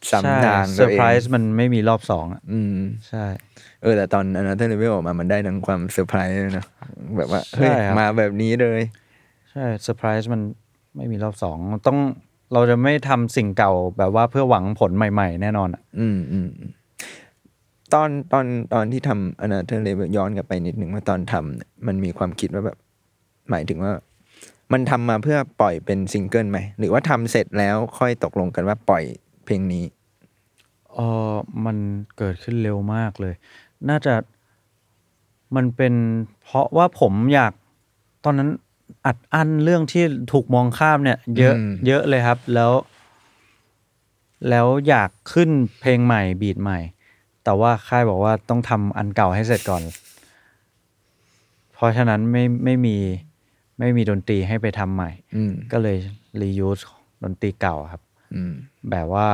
ใช่ซ้ำทางตัวเองส์ส์มันไม่มีรอบสองอะอืมใช่ เออแต่ตอน another level ออกมามันได้ทั้งความเซอร์ไพรส์เลยนะแบบว่าเฮ้ยใช่ครับมาแบบนี้เลย ใช่เซอร์ไพรส์มันไม่มีรอบสองต้องเราจะไม่ทำสิ่งเก่าแบบว่าเพื่อหวังผลใหม่ ๆ แน่นอนอะอืมอืมอืมตอนตอนตอนที่ทำ another level ย้อนกลับไปนิดหนึ่งว่าตอนทำเนี่ยมันมีความคิดว่าแบบ หมายถึงว่ามันทำมาเพื่อปล่อยเป็นซิงเกิลไหม หรือว่าทำเสร็จแล้วค่อยตกลงกันว่าปล่อย เพลงนี้ เออมันเกิดขึ้นเร็วมากเลย น่าจะมันเป็นเพราะว่าผมอยากตอนนั้นอัดอั้นเรื่องที่ถูกมองข้ามเนี่ย เยอะอืม เยอะเลยครับแล้ว แล้วอยากขึ้นเพลงใหม่บีทใหม่ แต่ว่าค่ายบอกว่าต้องทำอันเก่าให้เสร็จก่อน เพราะฉะนั้นไม่ไม่มีไม่มีดนตรีให้ไปทำใหม่ อืมก็เลย reuse ดนตรีเก่าครับ อืม แบบว่า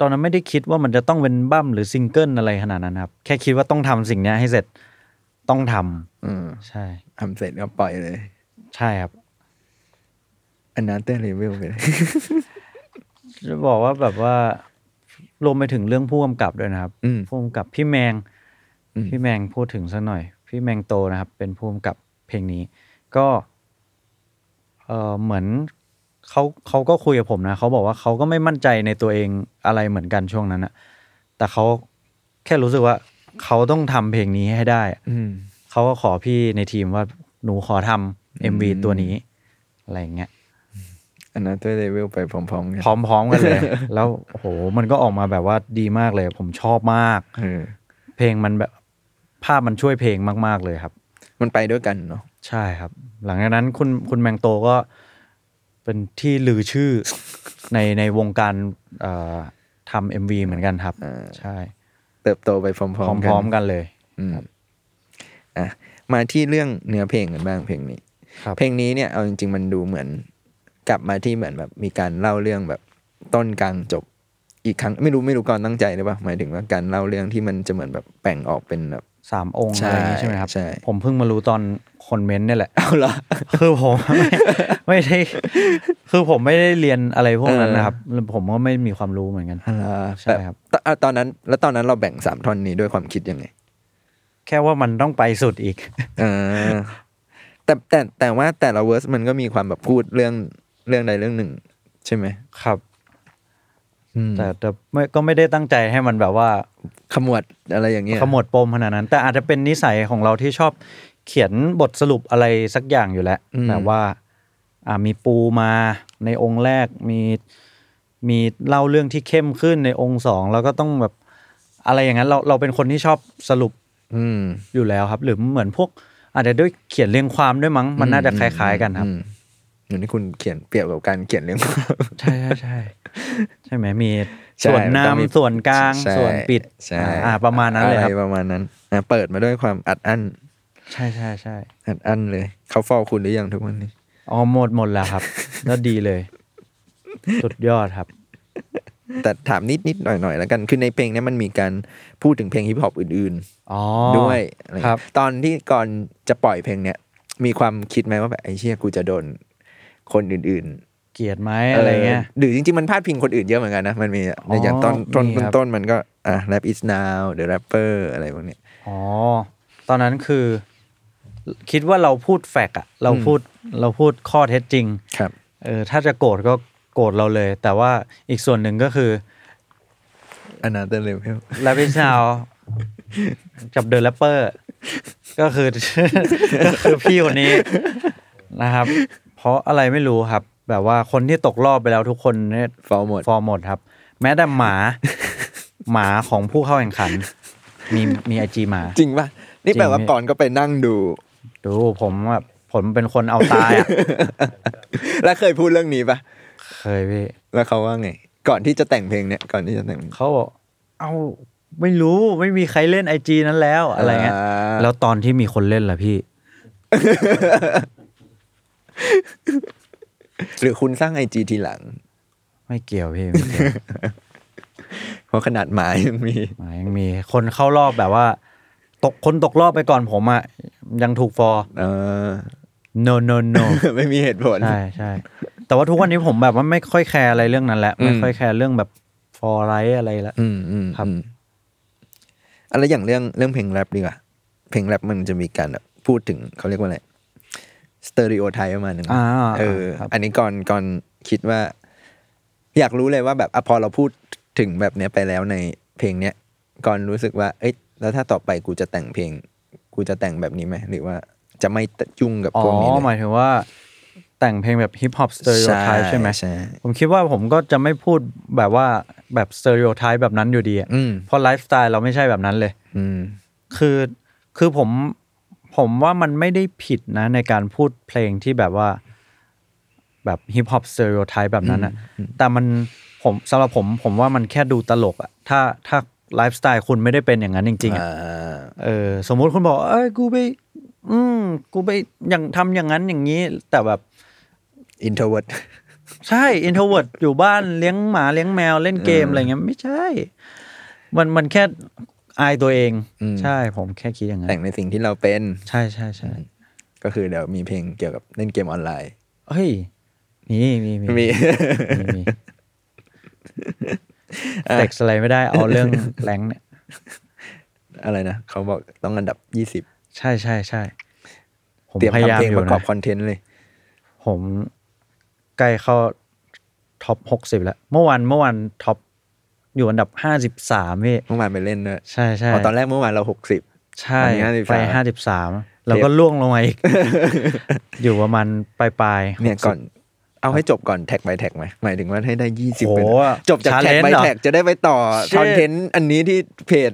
ตอนนั้นไม่ได้คิดว่ามันจะต้องเป็นบั้มหรือซิงเกิลอะไรขนาดนั้นครับ แค่คิดว่าต้องทำสิ่งเนี้ยให้เสร็จต้องทำอืมใช่ทำเสร็จก็ปล่อยเลย ใช่ครับ another level ไปเลยจะบอกว่าแบบว่ารวมไปถึงเรื่องผู้กำกับด้วยนะครับอืมผู้กำกับพี่แมงอืมพี่แมงพูดถึงสักหน่อย พี่แมงโตนะครับ เป็นผู้กำกับเพลงนี้ ก็ เออเหมือน เขาเขาก็คุยกับผมนะเขาบอกว่าเขาก็ไม่มั่นใจในตัวเองอะไรเหมือนกันช่วงนั้นอะแต่เขาแค่รู้สึกว่าเขาต้องทำเพลงนี้ให้ได้อะอืมเขาก็ขอพี่ในทีมว่าหนูขอทำเอ็มวีตัวนี้อะไรอย่างเงี้ย another level ไปพร้อมๆกันพร้อมๆกันเลย แล้วโอ้โหมันก็ออกมาแบบว่าดีมากเลย ผมชอบมากเออเพลงมันแบบภาพมันช่วยเพลงมาก ๆเลยครับ มันไปด้วยกันเนาะใช่ครับ หลังจากนั้นคุณคุณแมงโตก็ เป็นที่ลือชื่อ ในในวงการเอ่อทำเอ็มวีเหมือนกันครับใช่ เติบโตไปพร้พอมๆกันร้อมๆกันเลย อืมอะมาที่เรื่องเนื้อเพลงกันบ้างเพลงนี้ ครับ เพลงนี้เนี่ยเอาจริง ๆ มันดูเหมือน กลับมาที่เหมือนแบบมีการเล่าเรื่องแบบต้นกลางจบอีกครั้งไม่รู้ไม่รู้ก่อนตั้งใจหรือเปล่าหมายถึงว่าการเล่าเรื่องที่มันจะเหมือนแบบแบ่งออกเป็นแบบ สามองค์ใช่อะไรอย่างงี้ใช่ไหมครับ ใช่ ผมเพิ่งมารู้ตอนคนเมนต์เนี่ยแหละเอาละคือผมไม่ไม่ได้คือผมไม่ได้เรียนอะไรพวกนั้นนะครับ ผมก็ไม่มีความรู้เหมือนกันใช่ครับตอะตอนนั้น แล้วตอนนั้นเราแบ่งสามท่อนนี้ด้วยความคิดยังไง แค่ว่ามันต้องไปสุดอีกเออแต่แต่แต่ว่าแต่ละเวอร์สมันก็มีความแบบพูดเรื่องเรื่องใดเรื่องหนึ่ง ใช่ไหมครับอืม แต่แต่ไม่ก็ไม่ได้ตั้งใจให้มันแบบว่าขมวดอะไรอย่างเงี้ยขมวดปมขนาดนั้น แต่อาจจะเป็นนิสัยของเราที่ชอบเขียนบทสรุปอะไรสักอย่างอยู่แล้วแบบว่า อ่ามีปูมาในองค์แรกมีมีเล่าเรื่องที่เข้มขึ้นในองค์สองแล้วก็ต้องแบบอะไรอย่างนั้นเราเราเป็นคนที่ชอบสรุป อืมอยู่แล้วครับ หรือเหมือนพวก อาจจะด้วยเขียนเรียงความด้วยมั้ง มันน่าจะคล้าย ๆ กันครับอืมอย่างที่คุณเขียนเปรียบกับการเขียนเรื่องใช่ใช่ใช่ ใช่ไหมมีใช่ส่วนต้องมีนำส่วนกลาง ใช่ส่วนปิดใช่ อ่า ประมาณนั้นเลยครับอะไประมาณนั้นอะเปิดมาด้วยความอัดอั้นใช่ใช่ใช่อัดอั้นเลยเขาฟอลคุณหรือยังทุกวันนี้ อ๋อหมดหมดแล้วครับ แล้วดีเลย สุดยอดครับ แต่ถามนิดนิดหน่อยหน่อยแล้วกันคือในเพลงเนี้ยมันมีการพูดถึงเพลงฮิปฮอปอื่นอ๋อ ๆ ด้วยอะไรครับเงี้ยตอนที่ก่อนจะปล่อยเพลงเนี้ยมีความคิดไหมว่าแบบไอ้เชี่ยกูจะโดนคนอื่นๆ เกลียดไหมอะไรเงี้ยหรือจริงๆ มันพาดพิงคนอื่นเยอะเหมือนกันนะ มันมีในอย่างต้นต้นมีครับต้นมันก็อะ rap is now the rapper อะไรพวกเนี้ยอ๋อ ตอนนั้นคือ คิดว่าเราพูดแฟกอะเราพูดเราพูดข้อเท็จจริง ครับเออถ้าจะโกรธก็โกรธเราเลย แต่ว่าอีกส่วนหนึ่งก็คือ another level Rap Is Now กับ The Rapper ก็คือก็คือพี่คนนี้นะครับ เพราะอะไรไม่รู้ครับ แบบว่าคนที่ตกรอบไปแล้วทุกคนเนี่ย follow หมด follow หมดครับ แม้แต่หมา หมาของผู้เข้าแข่งขัน มีมี IG หมา จริงป่ะ นี่แปลว่าจริงก่อนก็ไปนั่งดู ดูผมแบบผมเป็นคนเอาตายอะแล้วเคยพูดเรื่องนี้ป่ะ เคยพี่ แล้วเขาว่าไง ก่อนที่จะแต่งเพลงเนี้ยก่อนที่จะแต่งเพลงเขาบอกเอาไม่รู้ไม่มีใครเล่นไอจีนั้นแล้วอะไรเงี้ยอ่าแล้วตอนที่มีคนเล่นล่ะพี่ หรือคุณสร้างไอจีทีหลัง ไม่เกี่ยวพี่ไม่เกี่ยวเพราะขนาดหมายังมีอ่ายังมี คนเข้ารอบแบบว่า ตกคนตกรอบไปก่อนผมอะยังถูก follow เออ no no no ไม่มีเหตุผลใช่ใช่แต่ว่าทุกวันนี้ผมแบบว่าไม่ค่อย careอะไรเรื่องนั้นแล้วอืมไม่ค่อย careเรื่องแบบ follow ไรอะไรแล้วอืมอืมครับอืมอะไรอย่างเรื่องเรื่องเพลงแรปดีกว่าเพลงแรปมันจะมีการแบบพูดถึงเขาเรียกว่าอะไร stereotype ประมาณหนึ่งอ่าเออครับ อันนี้ก่อนก่อนคิดว่า อยากรู้เลยว่าแบบอะพอเราพูดถึงแบบเนี้ยไปแล้วในเพลงเนี้ยก่อนรู้สึกว่า เอ้ยแล้วถ้าต่อไปกูจะแต่งเพลง กูจะแต่งแบบนี้ไหมหรือว่าจะไม่ยุ่งกับอ๋อพวกนี้เลยหมายถึงว่า แต่งเพลงแบบฮิปฮอป stereotype ใช่ไหมใช่ผมคิดว่าผมก็จะไม่พูดแบบว่าแบบ stereotype แบบนั้นอยู่ดีอะอืม เพราะไลฟ์สไตล์เราไม่ใช่แบบนั้นเลย อืม คือคือผม ผมว่ามันไม่ได้ผิดนะในการพูดเพลงที่แบบว่า แบบฮิปฮอป stereotype แบบนั้นอะแต่มันผมสำหรับผมผมว่ามันแค่ดูตลกอะถ้าถ้าไลฟ์สไตล์คุณไม่ได้เป็นอย่างนั้นจริงๆอะอ่าเออสมมุติคุณบอก เอ้ยกูไป อืมกูไปอย่างทำอย่างนั้นอย่างนี้ แต่แบบ introvert ใช่ introvert อยู่บ้านเลี้ยงหมาเลี้ยงแมวเล่นเกมเออออะไรเงี้ยไม่ใช่ มันมันแค่ อายตัวเองอืม ใช่ผมแค่คิดอย่างนั้นแต่งในสิ่งที่เราเป็น ใช่ใช่ใช่ก็คือเดี๋ยวมีเพลงเกี่ยวกับเล่นเกมออนไลน์ เฮ้ยมีมีมีมี มีมีเด็กอะไรไม่ได้เอาเรื่องแรงเนี่ยอะไรนะ เขาบอกต้องอันดับยี่สิบใช่ใช่ใช่ผมเตรียมพยายาทำมเพลงอปยู่ระกอบนะคอนเทนต์เลย ผมใกล้เข้าท็อปหกสิบแล้ว เมื่อวานเมื่อวานท็อป อยู่อันดับห้าสิบสามพี่เมื่อวานไปเล่นด้วยใช่ใช่อ๋อตอนแรกเมื่อวานเราหกสิบใช่วันนี้53ไปห้าสิบสามแล้วก็ล่วงลงมาอีก อยู่ประมาณปลายปลายๆเนี่ย60ก่อน เอาให้จบก่อนแท็กไปแท็กไหมหมายถึงว่าให้ได้ยี่สิบโหจบจากแท็ก challenge ไปเหรอแท็กจะได้ไปต่อ Shit คอนเทนต์อันนี้ที่เพจ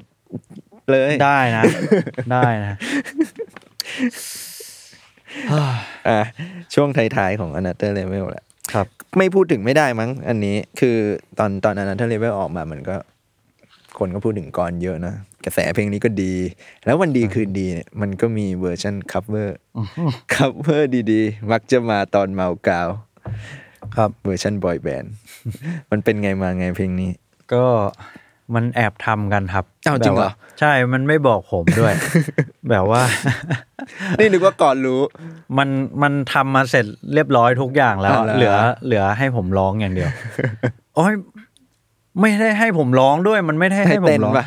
เลยได้นะ ได้นะอะช่วงท้ายๆของ Another Level แหละ ครับไม่พูดถึงไม่ได้มั้ง อันนี้คือตอนตอน Another Level ออกมามันก็ คนก็พูดถึงกรเยอะนะ กระแสเพลงนี้ก็ดี แล้ววันดีคืนดีเนี่ยมันก็มี version cover cover ดีๆ มักจะมาตอนเมากาว ครับ version boy band มันเป็นไงมาไงเพลงนี้ ก็ มันแอบทำกันครับอ้าวจริงเหรอแบบว่าใช่มันไม่บอกผมด้วย แบบว่า นี่นึกว่าก่อนรู้ มันมันทำมาเสร็จเรียบร้อยทุกอย่างแล้วอ่าเหรอเหลือ เหลือให้ผมร้องอย่างเดียวโอ้ยไม่ได้ให้ผมร้องด้วย มันไม่ได้ให้ให้ผเต้มนร้องปะ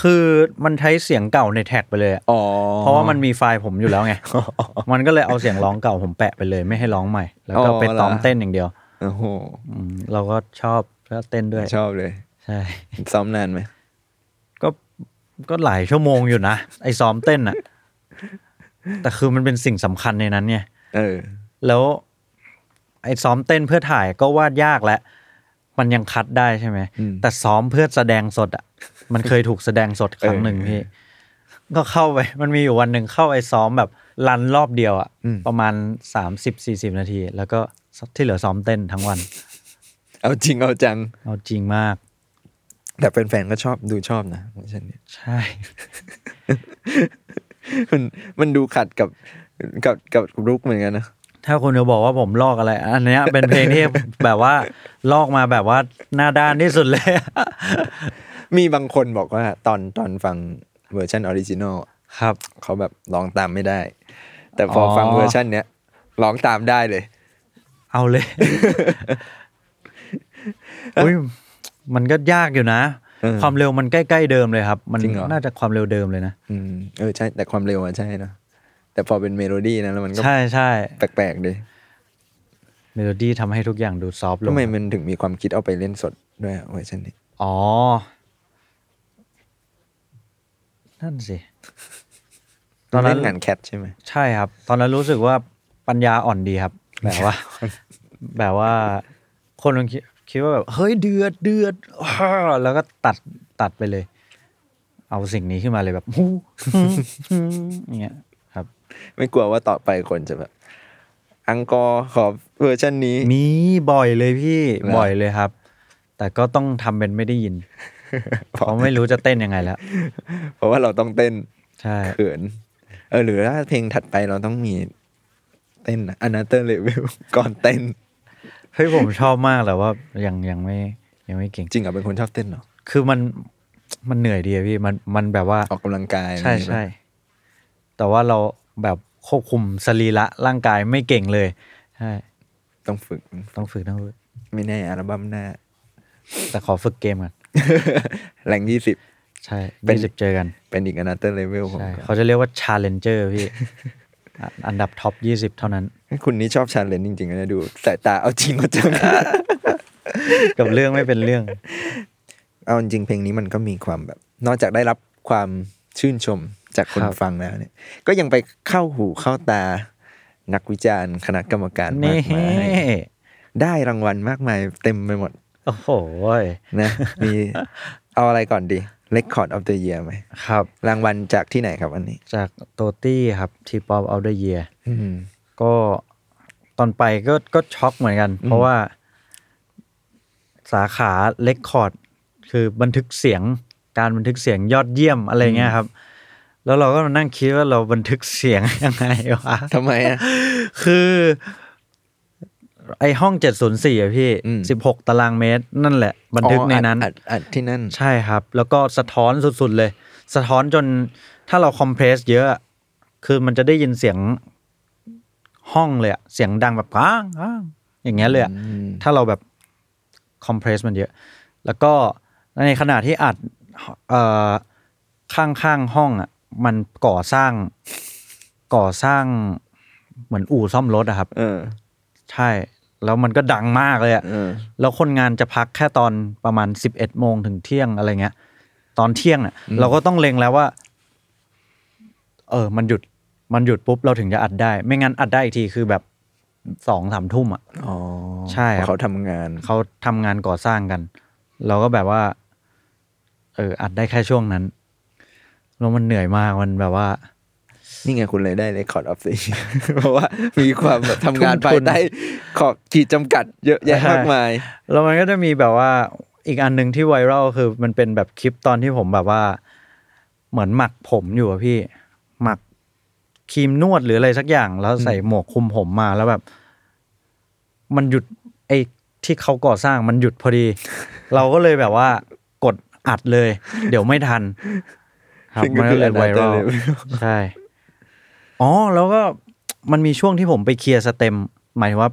คือมันใช้เสียงเก่าในแท็กไปเลยอะอ๋อเพราะว่ามันมีไฟล์ผมอยู่แล้วไง มันก็เลยเอาเสียงร้องเก่าผมแปะไปเลย ไม่ให้ร้องใหม่ แล้วก็อ๋อไปซ้อมเหรอเต้นอย่างเดียวโอ้โหอืมเราก็ชอบแล้วเต้นด้วยชอบเลย ใช่ ซ้อมนานไหมก็ก็หลายชั่วโมงอยู่นะ ไอ้ซ้อมเต้นอะแต่คือมันเป็นสิ่งสำคัญในนั้นเนี่ยเออ แล้ว ไอ้ซ้อมเต้นเพื่อถ่ายก็วาดยากแล้วมันยังคัดได้ใช่ไหมอืม แต่ซ้อมเพื่อแสดงสดอะมันเคยถูกแสดงสดครั้งหนึ่งเออพี่ ก็เข้าไป มันมีอยู่วันหนึ่งเข้าไปซ้อมแบบรันรอบเดียวอะอืม ประมาณสามสิบสี่สิบนาที แล้วก็ที่เหลือซ้อมเต้นทั้งวัน เอาจริงเอาจัง เอาจริงมาก แต่แฟนๆก็ชอบดูชอบนะเวอร์ชันนี้ใช่ มันมันดูขัดกับกับกับ look เหมือนกันนะถ้าคุณจะบอกว่าผมลอกอะไร อันเนี้ยเป็นเพลงที่แบบว่าลอกมาแบบว่าหน้าด้านที่สุดเลย มีบางคนบอกว่า ตอนตอนฟัง version original ครับ เขาแบบร้องตามไม่ได้ แต่พอออฟังเวอร์ชันเนี้ยร้องตามได้เลย เอาเลยอุ้ย มันก็ยากอยู่นะ เออความเร็วมันใกล้ๆเดิมเลยครับ มันจริงเหรอ น่าจะความเร็วเดิมเลยนะ อืมเออใช่แต่ความเร็วอะใช่เนอะแต่พอเป็นเมโลดี้นะแล้วมันก็ใช่ใช่แปลกๆดิเมโลดี้ทำให้ทุกอย่างดู soft ลงทำไมมันถึงมีความคิดเอาไปเล่นสดด้วยอะเวอร์ชันนี้ อ๋อ นั่นสิตอนนั้นเล่นงานแคทใช่ไหม ใช่ครับ ตอนนั้นรู้สึกว่าปัญญาอ่อนดีครับ แบบว่า แบบว่า คนมันคิด คิดว่าแบบเฮ้ยเดือดเดือดอ้าแล้วก็ตัดตัดไปเลย เอาสิ่งนี้ขึ้นมาเลยแบบฮู้ฮู้ฮู้อย่างเงี้ยครับ ไม่กลัวว่าต่อไปคนจะแบบ encore ขอเวอร์ชันนี้ มีบ่อยเลยพี่เหรอบ่อยเลยครับ แต่ก็ต้องทำเป็นไม่ได้ยิน เพราะไม่รู้จะเต้นยังไงแล้ว เพราะว่าเราต้องเต้นใช่เขินเออหรือถ้าเพลงถัดไปเราต้องมีเต้น Another Level ก่อนเต้น เฮ้ยผมชอบมากแต่ว่ายังยังไม่ยังไม่เก่งจริงเหรอเป็นคนชอบเต้นเหรอคือมันมันเหนื่อยดีอะพี่มันมันแบบว่าออกกำลังกายใช่อะไรอย่างเงี้ยใช่แต่ว่าเราแบบควบคุมสรีระร่างกายไม่เก่งเลยใช่ต้องฝึกต้องฝึกต้องฝึกไม่แน่อัลบั้มหน้า แต่ขอฝึกเกมก่อนแรงยี่สิบใช่เป็นยี่สิบเจอกัน เป็นอีก Another Level ผมใช่เขาจะเรียกว่า challenger พี่อะอันดับท็อปยี่สิบเท่านั้น คุณนี่ชอบชาเลนจ์จริงๆนะดูสายตาเอาจริงเอาจังกับเรื่องไม่เป็นเรื่อง เอาจริงๆเพลงนี้มันก็มีความแบบ นอกจากได้รับความชื่นชมจากคนครับฟังแล้วเนี่ย ก็ยังไปเข้าหูเข้าตา นักวิจารณ์คณะกรรมการมานี่กมายได้รางวัลมากมายเต็มไปหมด โอ้โหนะมีเอาอะไรก่อนดี Record of the Year ไหมครับ รางวัลจากที่ไหนครับอันนี้ จากโตตี้ครับทีป๊อปเอาเดเยียอืมก็ ตอนไปก็ก็ช็อกเหมือนกัน เพราะว่า สาขาเลคคอร์ดคือบันทึกเสียงการบันทึกเสียงยอดเยี่ยมอะไรเงี้ยครับ แล้วเราก็มานั่งคิดว่าเราบันทึกเสียงยังไงวะทำไมอะคือ ไอห้องเจ็ดศูนย์สี่อะพี่อืมสิบหกตารางเมตร นั่นแหละ บันทึกในนั้นอ๋ออัดอัดอัดที่นั่นใช่ครับ แล้วก็สะท้อนสุดๆเลย สะท้อนจนถ้าเราคอมเพรสเยอะอะคือมันจะได้ยินเสียง ห้องเลยอะเสียงดังแบบก้างก้างอย่างเงี้ยเลยอะอืมถ้าเราแบบคอมเพรสมันเยอะ แล้วก็ในขณะที่อัดเอ่อข้างๆห้องอะมันก่อสร้างก่อสร้างเหมือนอู่ซ่อมรถอะครับเออใช่ แล้วมันก็ดังมากเลยอะเออแล้วคนงานจะพักแค่ตอนประมาณสิบเอ็ดโมงถึงเที่ยงอะไรเงี้ย ตอนเที่ยงเนี่ยเราก็ต้องเล็งแล้วว่า เออ มันหยุด มันหยุดปุ๊บเราถึงจะอัดได้ ไม่งั้นอัดได้อีกทีคือแบบสองสามทุ่มอะอ๋อใช่ครับเพาะเขาทำงานเขาทำงานก่อสร้างกัน เราก็แบบว่า เอออัดได้แค่ช่วงนั้นแล้วมันเหนื่อยมากมันแบบว่า นี่ไงคุณเลยได้ Record of the Year เพราะว่ามีความแบบทำงานทุ่มทุนภายใต้ขอบขีดจำกัดเยอะแยะใช่มากมาย แล้วมันก็จะมีแบบว่าอีกอันหนึ่งที่ไวรัลคือ มันเป็นแบบคลิปตอนที่ผมแบบว่า เหมือนหมักผมอยู่อะพี่หมัก ครีมนวดหรืออะไรสักอย่าง แล้วใส่หมวกคลุมผมมาแล้วแบบ มันหยุดไอ้ที่เขาก่อสร้างมันหยุดพอดี เราก็เลยแบบว่ากดอัดเลย เดี๋ยวไม่ทัน ครับซึ่งก็มันคืก็อเลยไวรัล Another Level ใช่อ๋อแล้วก็มันมีช่วงที่ผมไปเคลียร์สเต็มหมายถึงว่า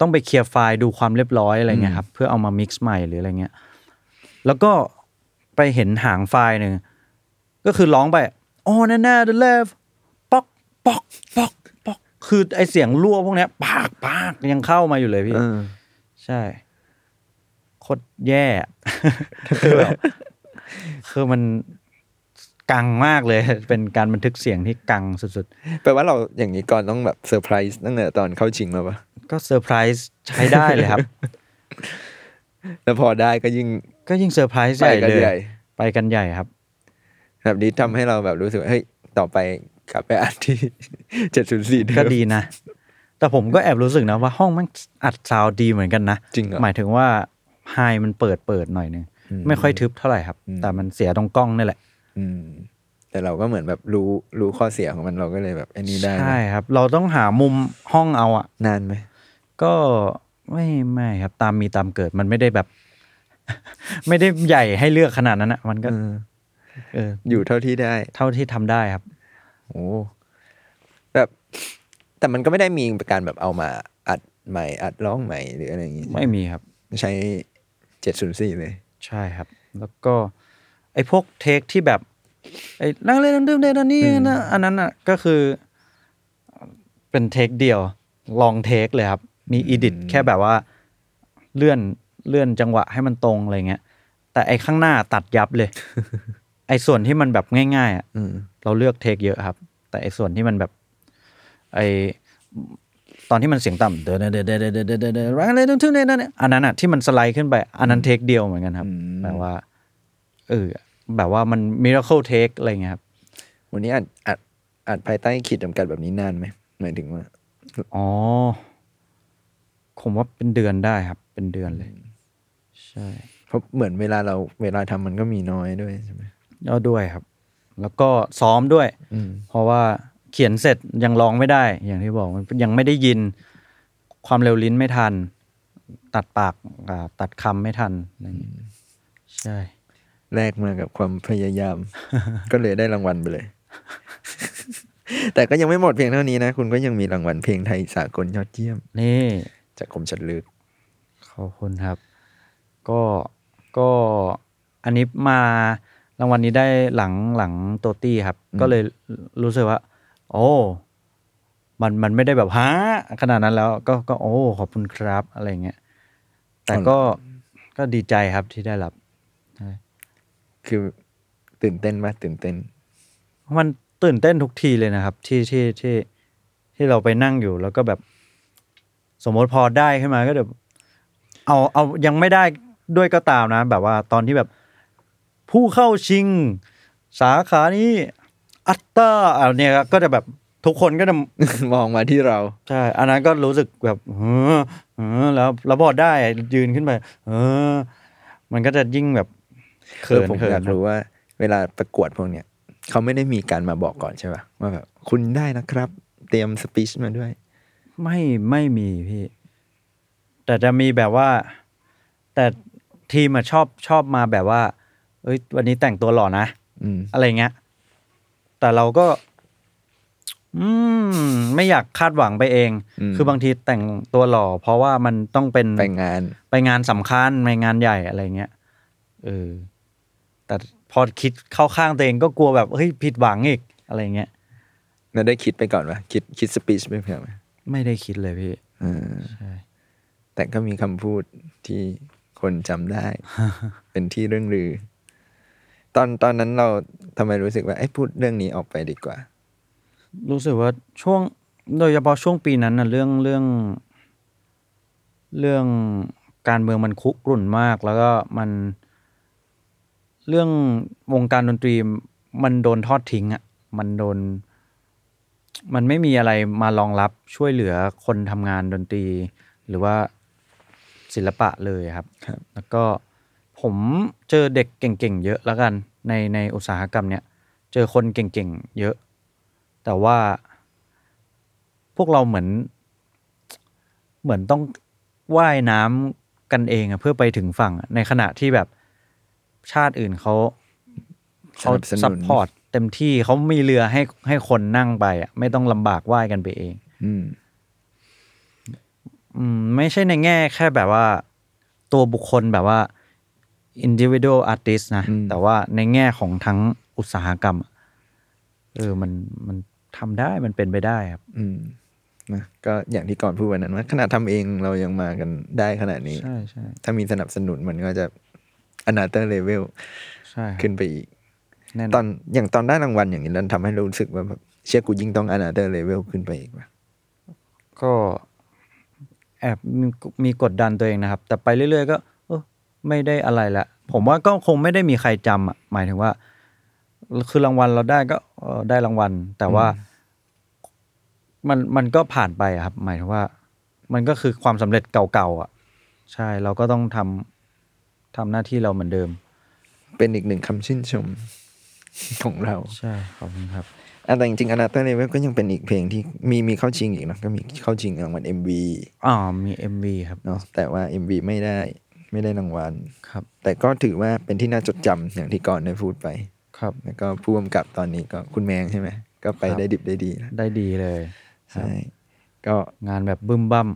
ต้องไปเคลียร์ไฟล์ดูความเรียบร้อยอะไรเงี้ยครับ เพื่อเอามามิกซ์ใหม่หรืออะไรเงี้ย แล้วก็ไปเห็นหางไฟล์หนึ่งก็คือร้องไปอ๋อแน่ๆ the left ป๊อกป๊อกป๊อกป๊อกคือไอเสียงรั่วพวกเนี้ยปากปากยังเข้ามาอยู่เลยพี่เออใช่โคตรแย่คือแบบคือมันกังมากเลย เป็นการบันทึกเสียงที่กังสุดแปลว่าเราอย่างนี้ก่อนต้องแบบเซอร์ไพรส์ตั้งแต่ตอนเข้าชิงแล้วปะๆก็เซอร์ไพรส์ใช้ได้เลยครับ แล้วพอได้ก็ยิ่งก็ยิ่งเซอร์ไพรส์ไปใหญ่กันเลยใหญ่ไปกันใหญ่ครับ แบบนี้ทำให้เราแบบรู้สึกว่าเฮ้ยต่อไป กลับไปอัดที่เจ็ดศูนย์สี่ก็ดีนะ แต่ผมก็แอบรู้สึกนะว่าห้องมันอัดซาวด์ดีเหมือนกันนะจริงเหรอหมายถึงว่าไฮมันเปิดเปิดหน่อยนึงไม่ค่อยทึบเท่าไหร่ครับ แต่มันเสียตรงกล้องนี่แหละ อืม แต่เราก็เหมือนแบบรู้รู้ข้อเสียของมันเราก็เลยแบบไอ้นี่ได้นะใช่ครับ เราต้องหามุมห้องเอาอะนานไหมก็ไม่ไม่ครับ ตามมีตามเกิดมันไม่ได้แบบ ไม่ได้ใหญ่ให้เลือกขนาดนั้นอะมันก็เออเออ อยู่เท่าที่ได้ เท่าที่ทำได้ครับ โอ้แบบแต่มันก็ไม่ได้มีการแบบเอามาอัดใหม่อัดร้องใหม่หรืออะไรอย่างงี้ไม่มีครับ ใช้เจ็ดศูนย์สี่เลย ใช่ครับ แล้วก็ไอ้พวกเทคที่แบบ ไอ้นั่งเล่นนั่งดื่มเล่นอันนี้นะอันนั้นอะก็คือ เป็นเทคเดียว ลองเทคเลยครับ มีอีดิทแค่แบบว่าเลื่อนเลื่อนจังหวะให้มันตรงอะไรเงี้ย แต่ไอ้ข้างหน้าตัดยับเลย ไอ้ส่วนที่มันแบบง่ายๆอะอืม เราเลือกเทคเยอะครับ แต่ไอ้ส่วนที่มันแบบไอตอนที่มันเสียงต่ำเดเดเดเดเดเดเดเดเดรังเลยทุ่งเนี่ยนั่นอันนั้นอะที่มันสไลด์ขึ้นไปอันนั้นเทคเดียวเหมือนกันครับแบบว่าเออแบบว่ามันมิราเคิลเทคอะไรเงี้ยครับ วันนี้อัดอัดอัดภายใต้ขีดจำกัดแบบนี้นานไหมหมายถึงว่าอ๋อผมว่าเป็นเดือนได้ครับ เป็นเดือนเลย ใช่ เพราะเหมือนเวลาเราเวลาทำมันก็มีน้อยด้วยใช่ไหมก็ด้วยครับ แล้วก็ซ้อมด้วยอืมเพราะว่าเขียนเสร็จยังร้องไม่ได้ อย่างที่บอกมันยังไม่ได้ยินความเร็วลิ้นไม่ทัน ตัดปากอ่าตัดคำไม่ทันอะไรอย่างงี้ใช่แลกมากับความพยายาม ก็เลยได้รางวัลไปเลย แต่ก็ยังไม่หมดเพียงเท่านี้นะ คุณก็ยังมีรางวัลเพลงไทยสากลยอดเยี่ยม นี่ จากคมชัดลึกขอบคุณครับ ก็ก็อันนี้มา รางวัลนี้ได้หลังหลังโตตี้ครับ ก็เลยรู้สึกว่า โอ้มันมันไม่ได้แบบฮะขนาดนั้นแล้ว ก็ก็โอ้ขอบคุณครับอะไรเงี้ยแต่ก็ก็ดีใจครับที่ได้รับคือตื่นเต้นไหมตื่นเต้น มันตื่นเต้นทุกทีเลยนะครับ ที่ที่ที่ที่เราไปนั่งอยู่ แล้วก็แบบ สมมติพอได้ขึ้นมาก็เดี๋ยวเอาเอายังไม่ได้ด้วยก็ตามนะ แบบว่าตอนที่แบบ ผู้เข้าชิง สาขานี้ อัตตาอันเนี้ยก็จะแบบทุกคนก็จะมองมาที่เรา ใช่ อันนั้นก็รู้สึกแบบเออเออแล้วแล้วพอได้ยืนขึ้นไป เออ มันก็จะยิ่งแบบเขิเออนผมเขินอยากรู้ว่า เวลาประกวดพวกเนี้ยเขาไม่ได้มีการมาบอกก่อนใช่ป่ะว่าแบบคุณได้นะครับ เตรียมสปีชมาด้วย ไม่ไม่มีพี่ แต่จะมีแบบว่า แต่ทีมอะชอบชอบมาแบบว่า เอ้ย วันนี้แต่งตัวหล่อนะอืมอะไรเงี้ย แต่เราก็ อืม ไม่อยากคาดหวังไปเองอืมคือบางทีแต่งตัวหล่อ เพราะว่ามันต้องเป็นไปงาน ไปงานสำคัญไปงานใหญ่อะไรเงี้ยเออแต่พอคิดเข้าข้างตัวเองก็กลัวแบบเฮ้ยผิดหวังอีกอะไรเงี้ยแล้วได้คิดไปก่อนป่ะคิดคิดสปีชไปเผื่อไหมไม่ได้คิดเลยพี่เออใช่แต่ก็มีคำพูดที่คนจำได้ เป็นที่เรื่องลือ ตอนตอนนั้นเราทำไมรู้สึกว่าไอ้ยพูดเรื่องนี้ออกไปดีกว่า รู้สึกว่าช่วงโดยเฉพาะช่วงปีนั้นนะเรื่องเรื่อง เรื่องการเมืองมันคุกรุ่นมาก แล้วก็มัน เรื่องวงการดนตรีมันโดนทอดทิ้งอะ่ะมันโดน มันไม่มีอะไรมารองรับช่วยเหลือคนทำงานดนตรี หรือว่าศิลปะเลยครับ ครับ แล้วก็ ผมเจอเด็กเก่งๆ เยอะแล้วกัน ในในอุตสาหกรรมเนี้ยเจอคนเก่งๆ เยอะ แต่ว่า พวกเราเหมือน เหมือนต้องว่ายน้ำกันเองอะเพื่อไปถึงฝั่งอะในขณะที่แบบชาติอื่นเขาเขาสนับสนุน support เต็มที่เขามีเรือให้ให้คนนั่งไปอะไม่ต้องลำบากว่ายกันไปเอง อืม อืมไม่ใช่ในแง่แค่แบบว่า ตัวบุคคลแบบว่า individual artist นะอืมแต่ว่าในแง่ของทั้งอุตสาหกรรมอะเออมันมันทำได้มันเป็นไปได้ครับ อืมนะก็อย่างที่ก่อนพูดวันนั้นว่าขนาดทำเองเรายังมากันได้ขนาดนี้ ใช่ใช่ถ้ามีสนับสนุนมันก็จะ another level ใช่ครับขึ้นไปอีกแน่นตออนนอย่างตอนได้รางวัลอย่างนี้แล้วทำให้รู้สึกว่าแบบเชื่อกูยิ่งต้อง another level ขึ้นไปอีกว่ะก็แอบมีมีกดดันตัวเองนะครับ แต่ไปเรื่อยๆก็เออ ไม่ได้อะไรละผมว่าก็คงไม่ได้มีใครจำอะหมายถึงว่า คือรางวัลเราได้ก็เออได้รางวัล แต่ว่า มันมันก็ผ่านไปอะครับ หมายถึงว่า มันก็คือความสำเร็จเก่าๆอะ ใช่เราก็ต้องทำทำหน้าที่เราเหมือนเดิม เป็นอีกหนึ่งคำชื่นชมของเรา ใช่ขอบคุณครับอะแต่จริงๆ Another Level ก็ยังเป็นอีกเพลงที่มีมีเข้าชิงอีกเนอะก็มีเข้าชิงรางวัล MV อ๋อมี MV ครับเนาะแต่ว่า MV ไม่ได้ ไม่ได้รางวัลครับ แต่ก็ถือว่าเป็นที่น่าจดจำอย่างที่ก่อนได้พูดไป ครับ แล้วก็ผู้กำกับตอนนี้ก็คุณแมงใช่ไหมก็ไปครับได้ดิบได้ดีนะได้ดีเลยใช่ก็งานแบบบึ้มบั้ม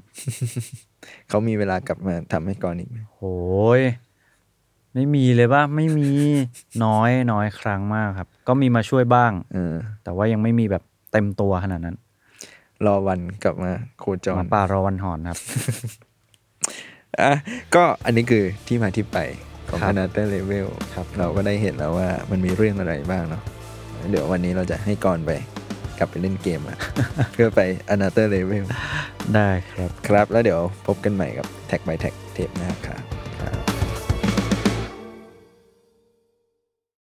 เขามีเวลากลับมาทำให้ก่อนอีกไหมโหยไม่มีเลยป่ะไม่มีน้อยน้อยครั้งมากครับ ก็มีมาช่วยบ้างเออแต่ว่ายังไม่มีแบบเต็มตัวขนาดนั้น รอวันกลับมาโคจหรมาป่ารอวันหอนครับ อะก็อันนี้คือที่มาที่ไปของครับ Another Level ครับ เราก็ได้เห็นแล้วว่ามันมีเรื่องอะไรบ้างเนาะเดี๋ยววันนี้เราจะให้ก่อนไปกลับไปเล่นเกมอะเพื่อไป Another Level ได้ครับ ครับแล้วเดี๋ยวพบกันใหม่กับ Tag by Tag เทปหน้าครับ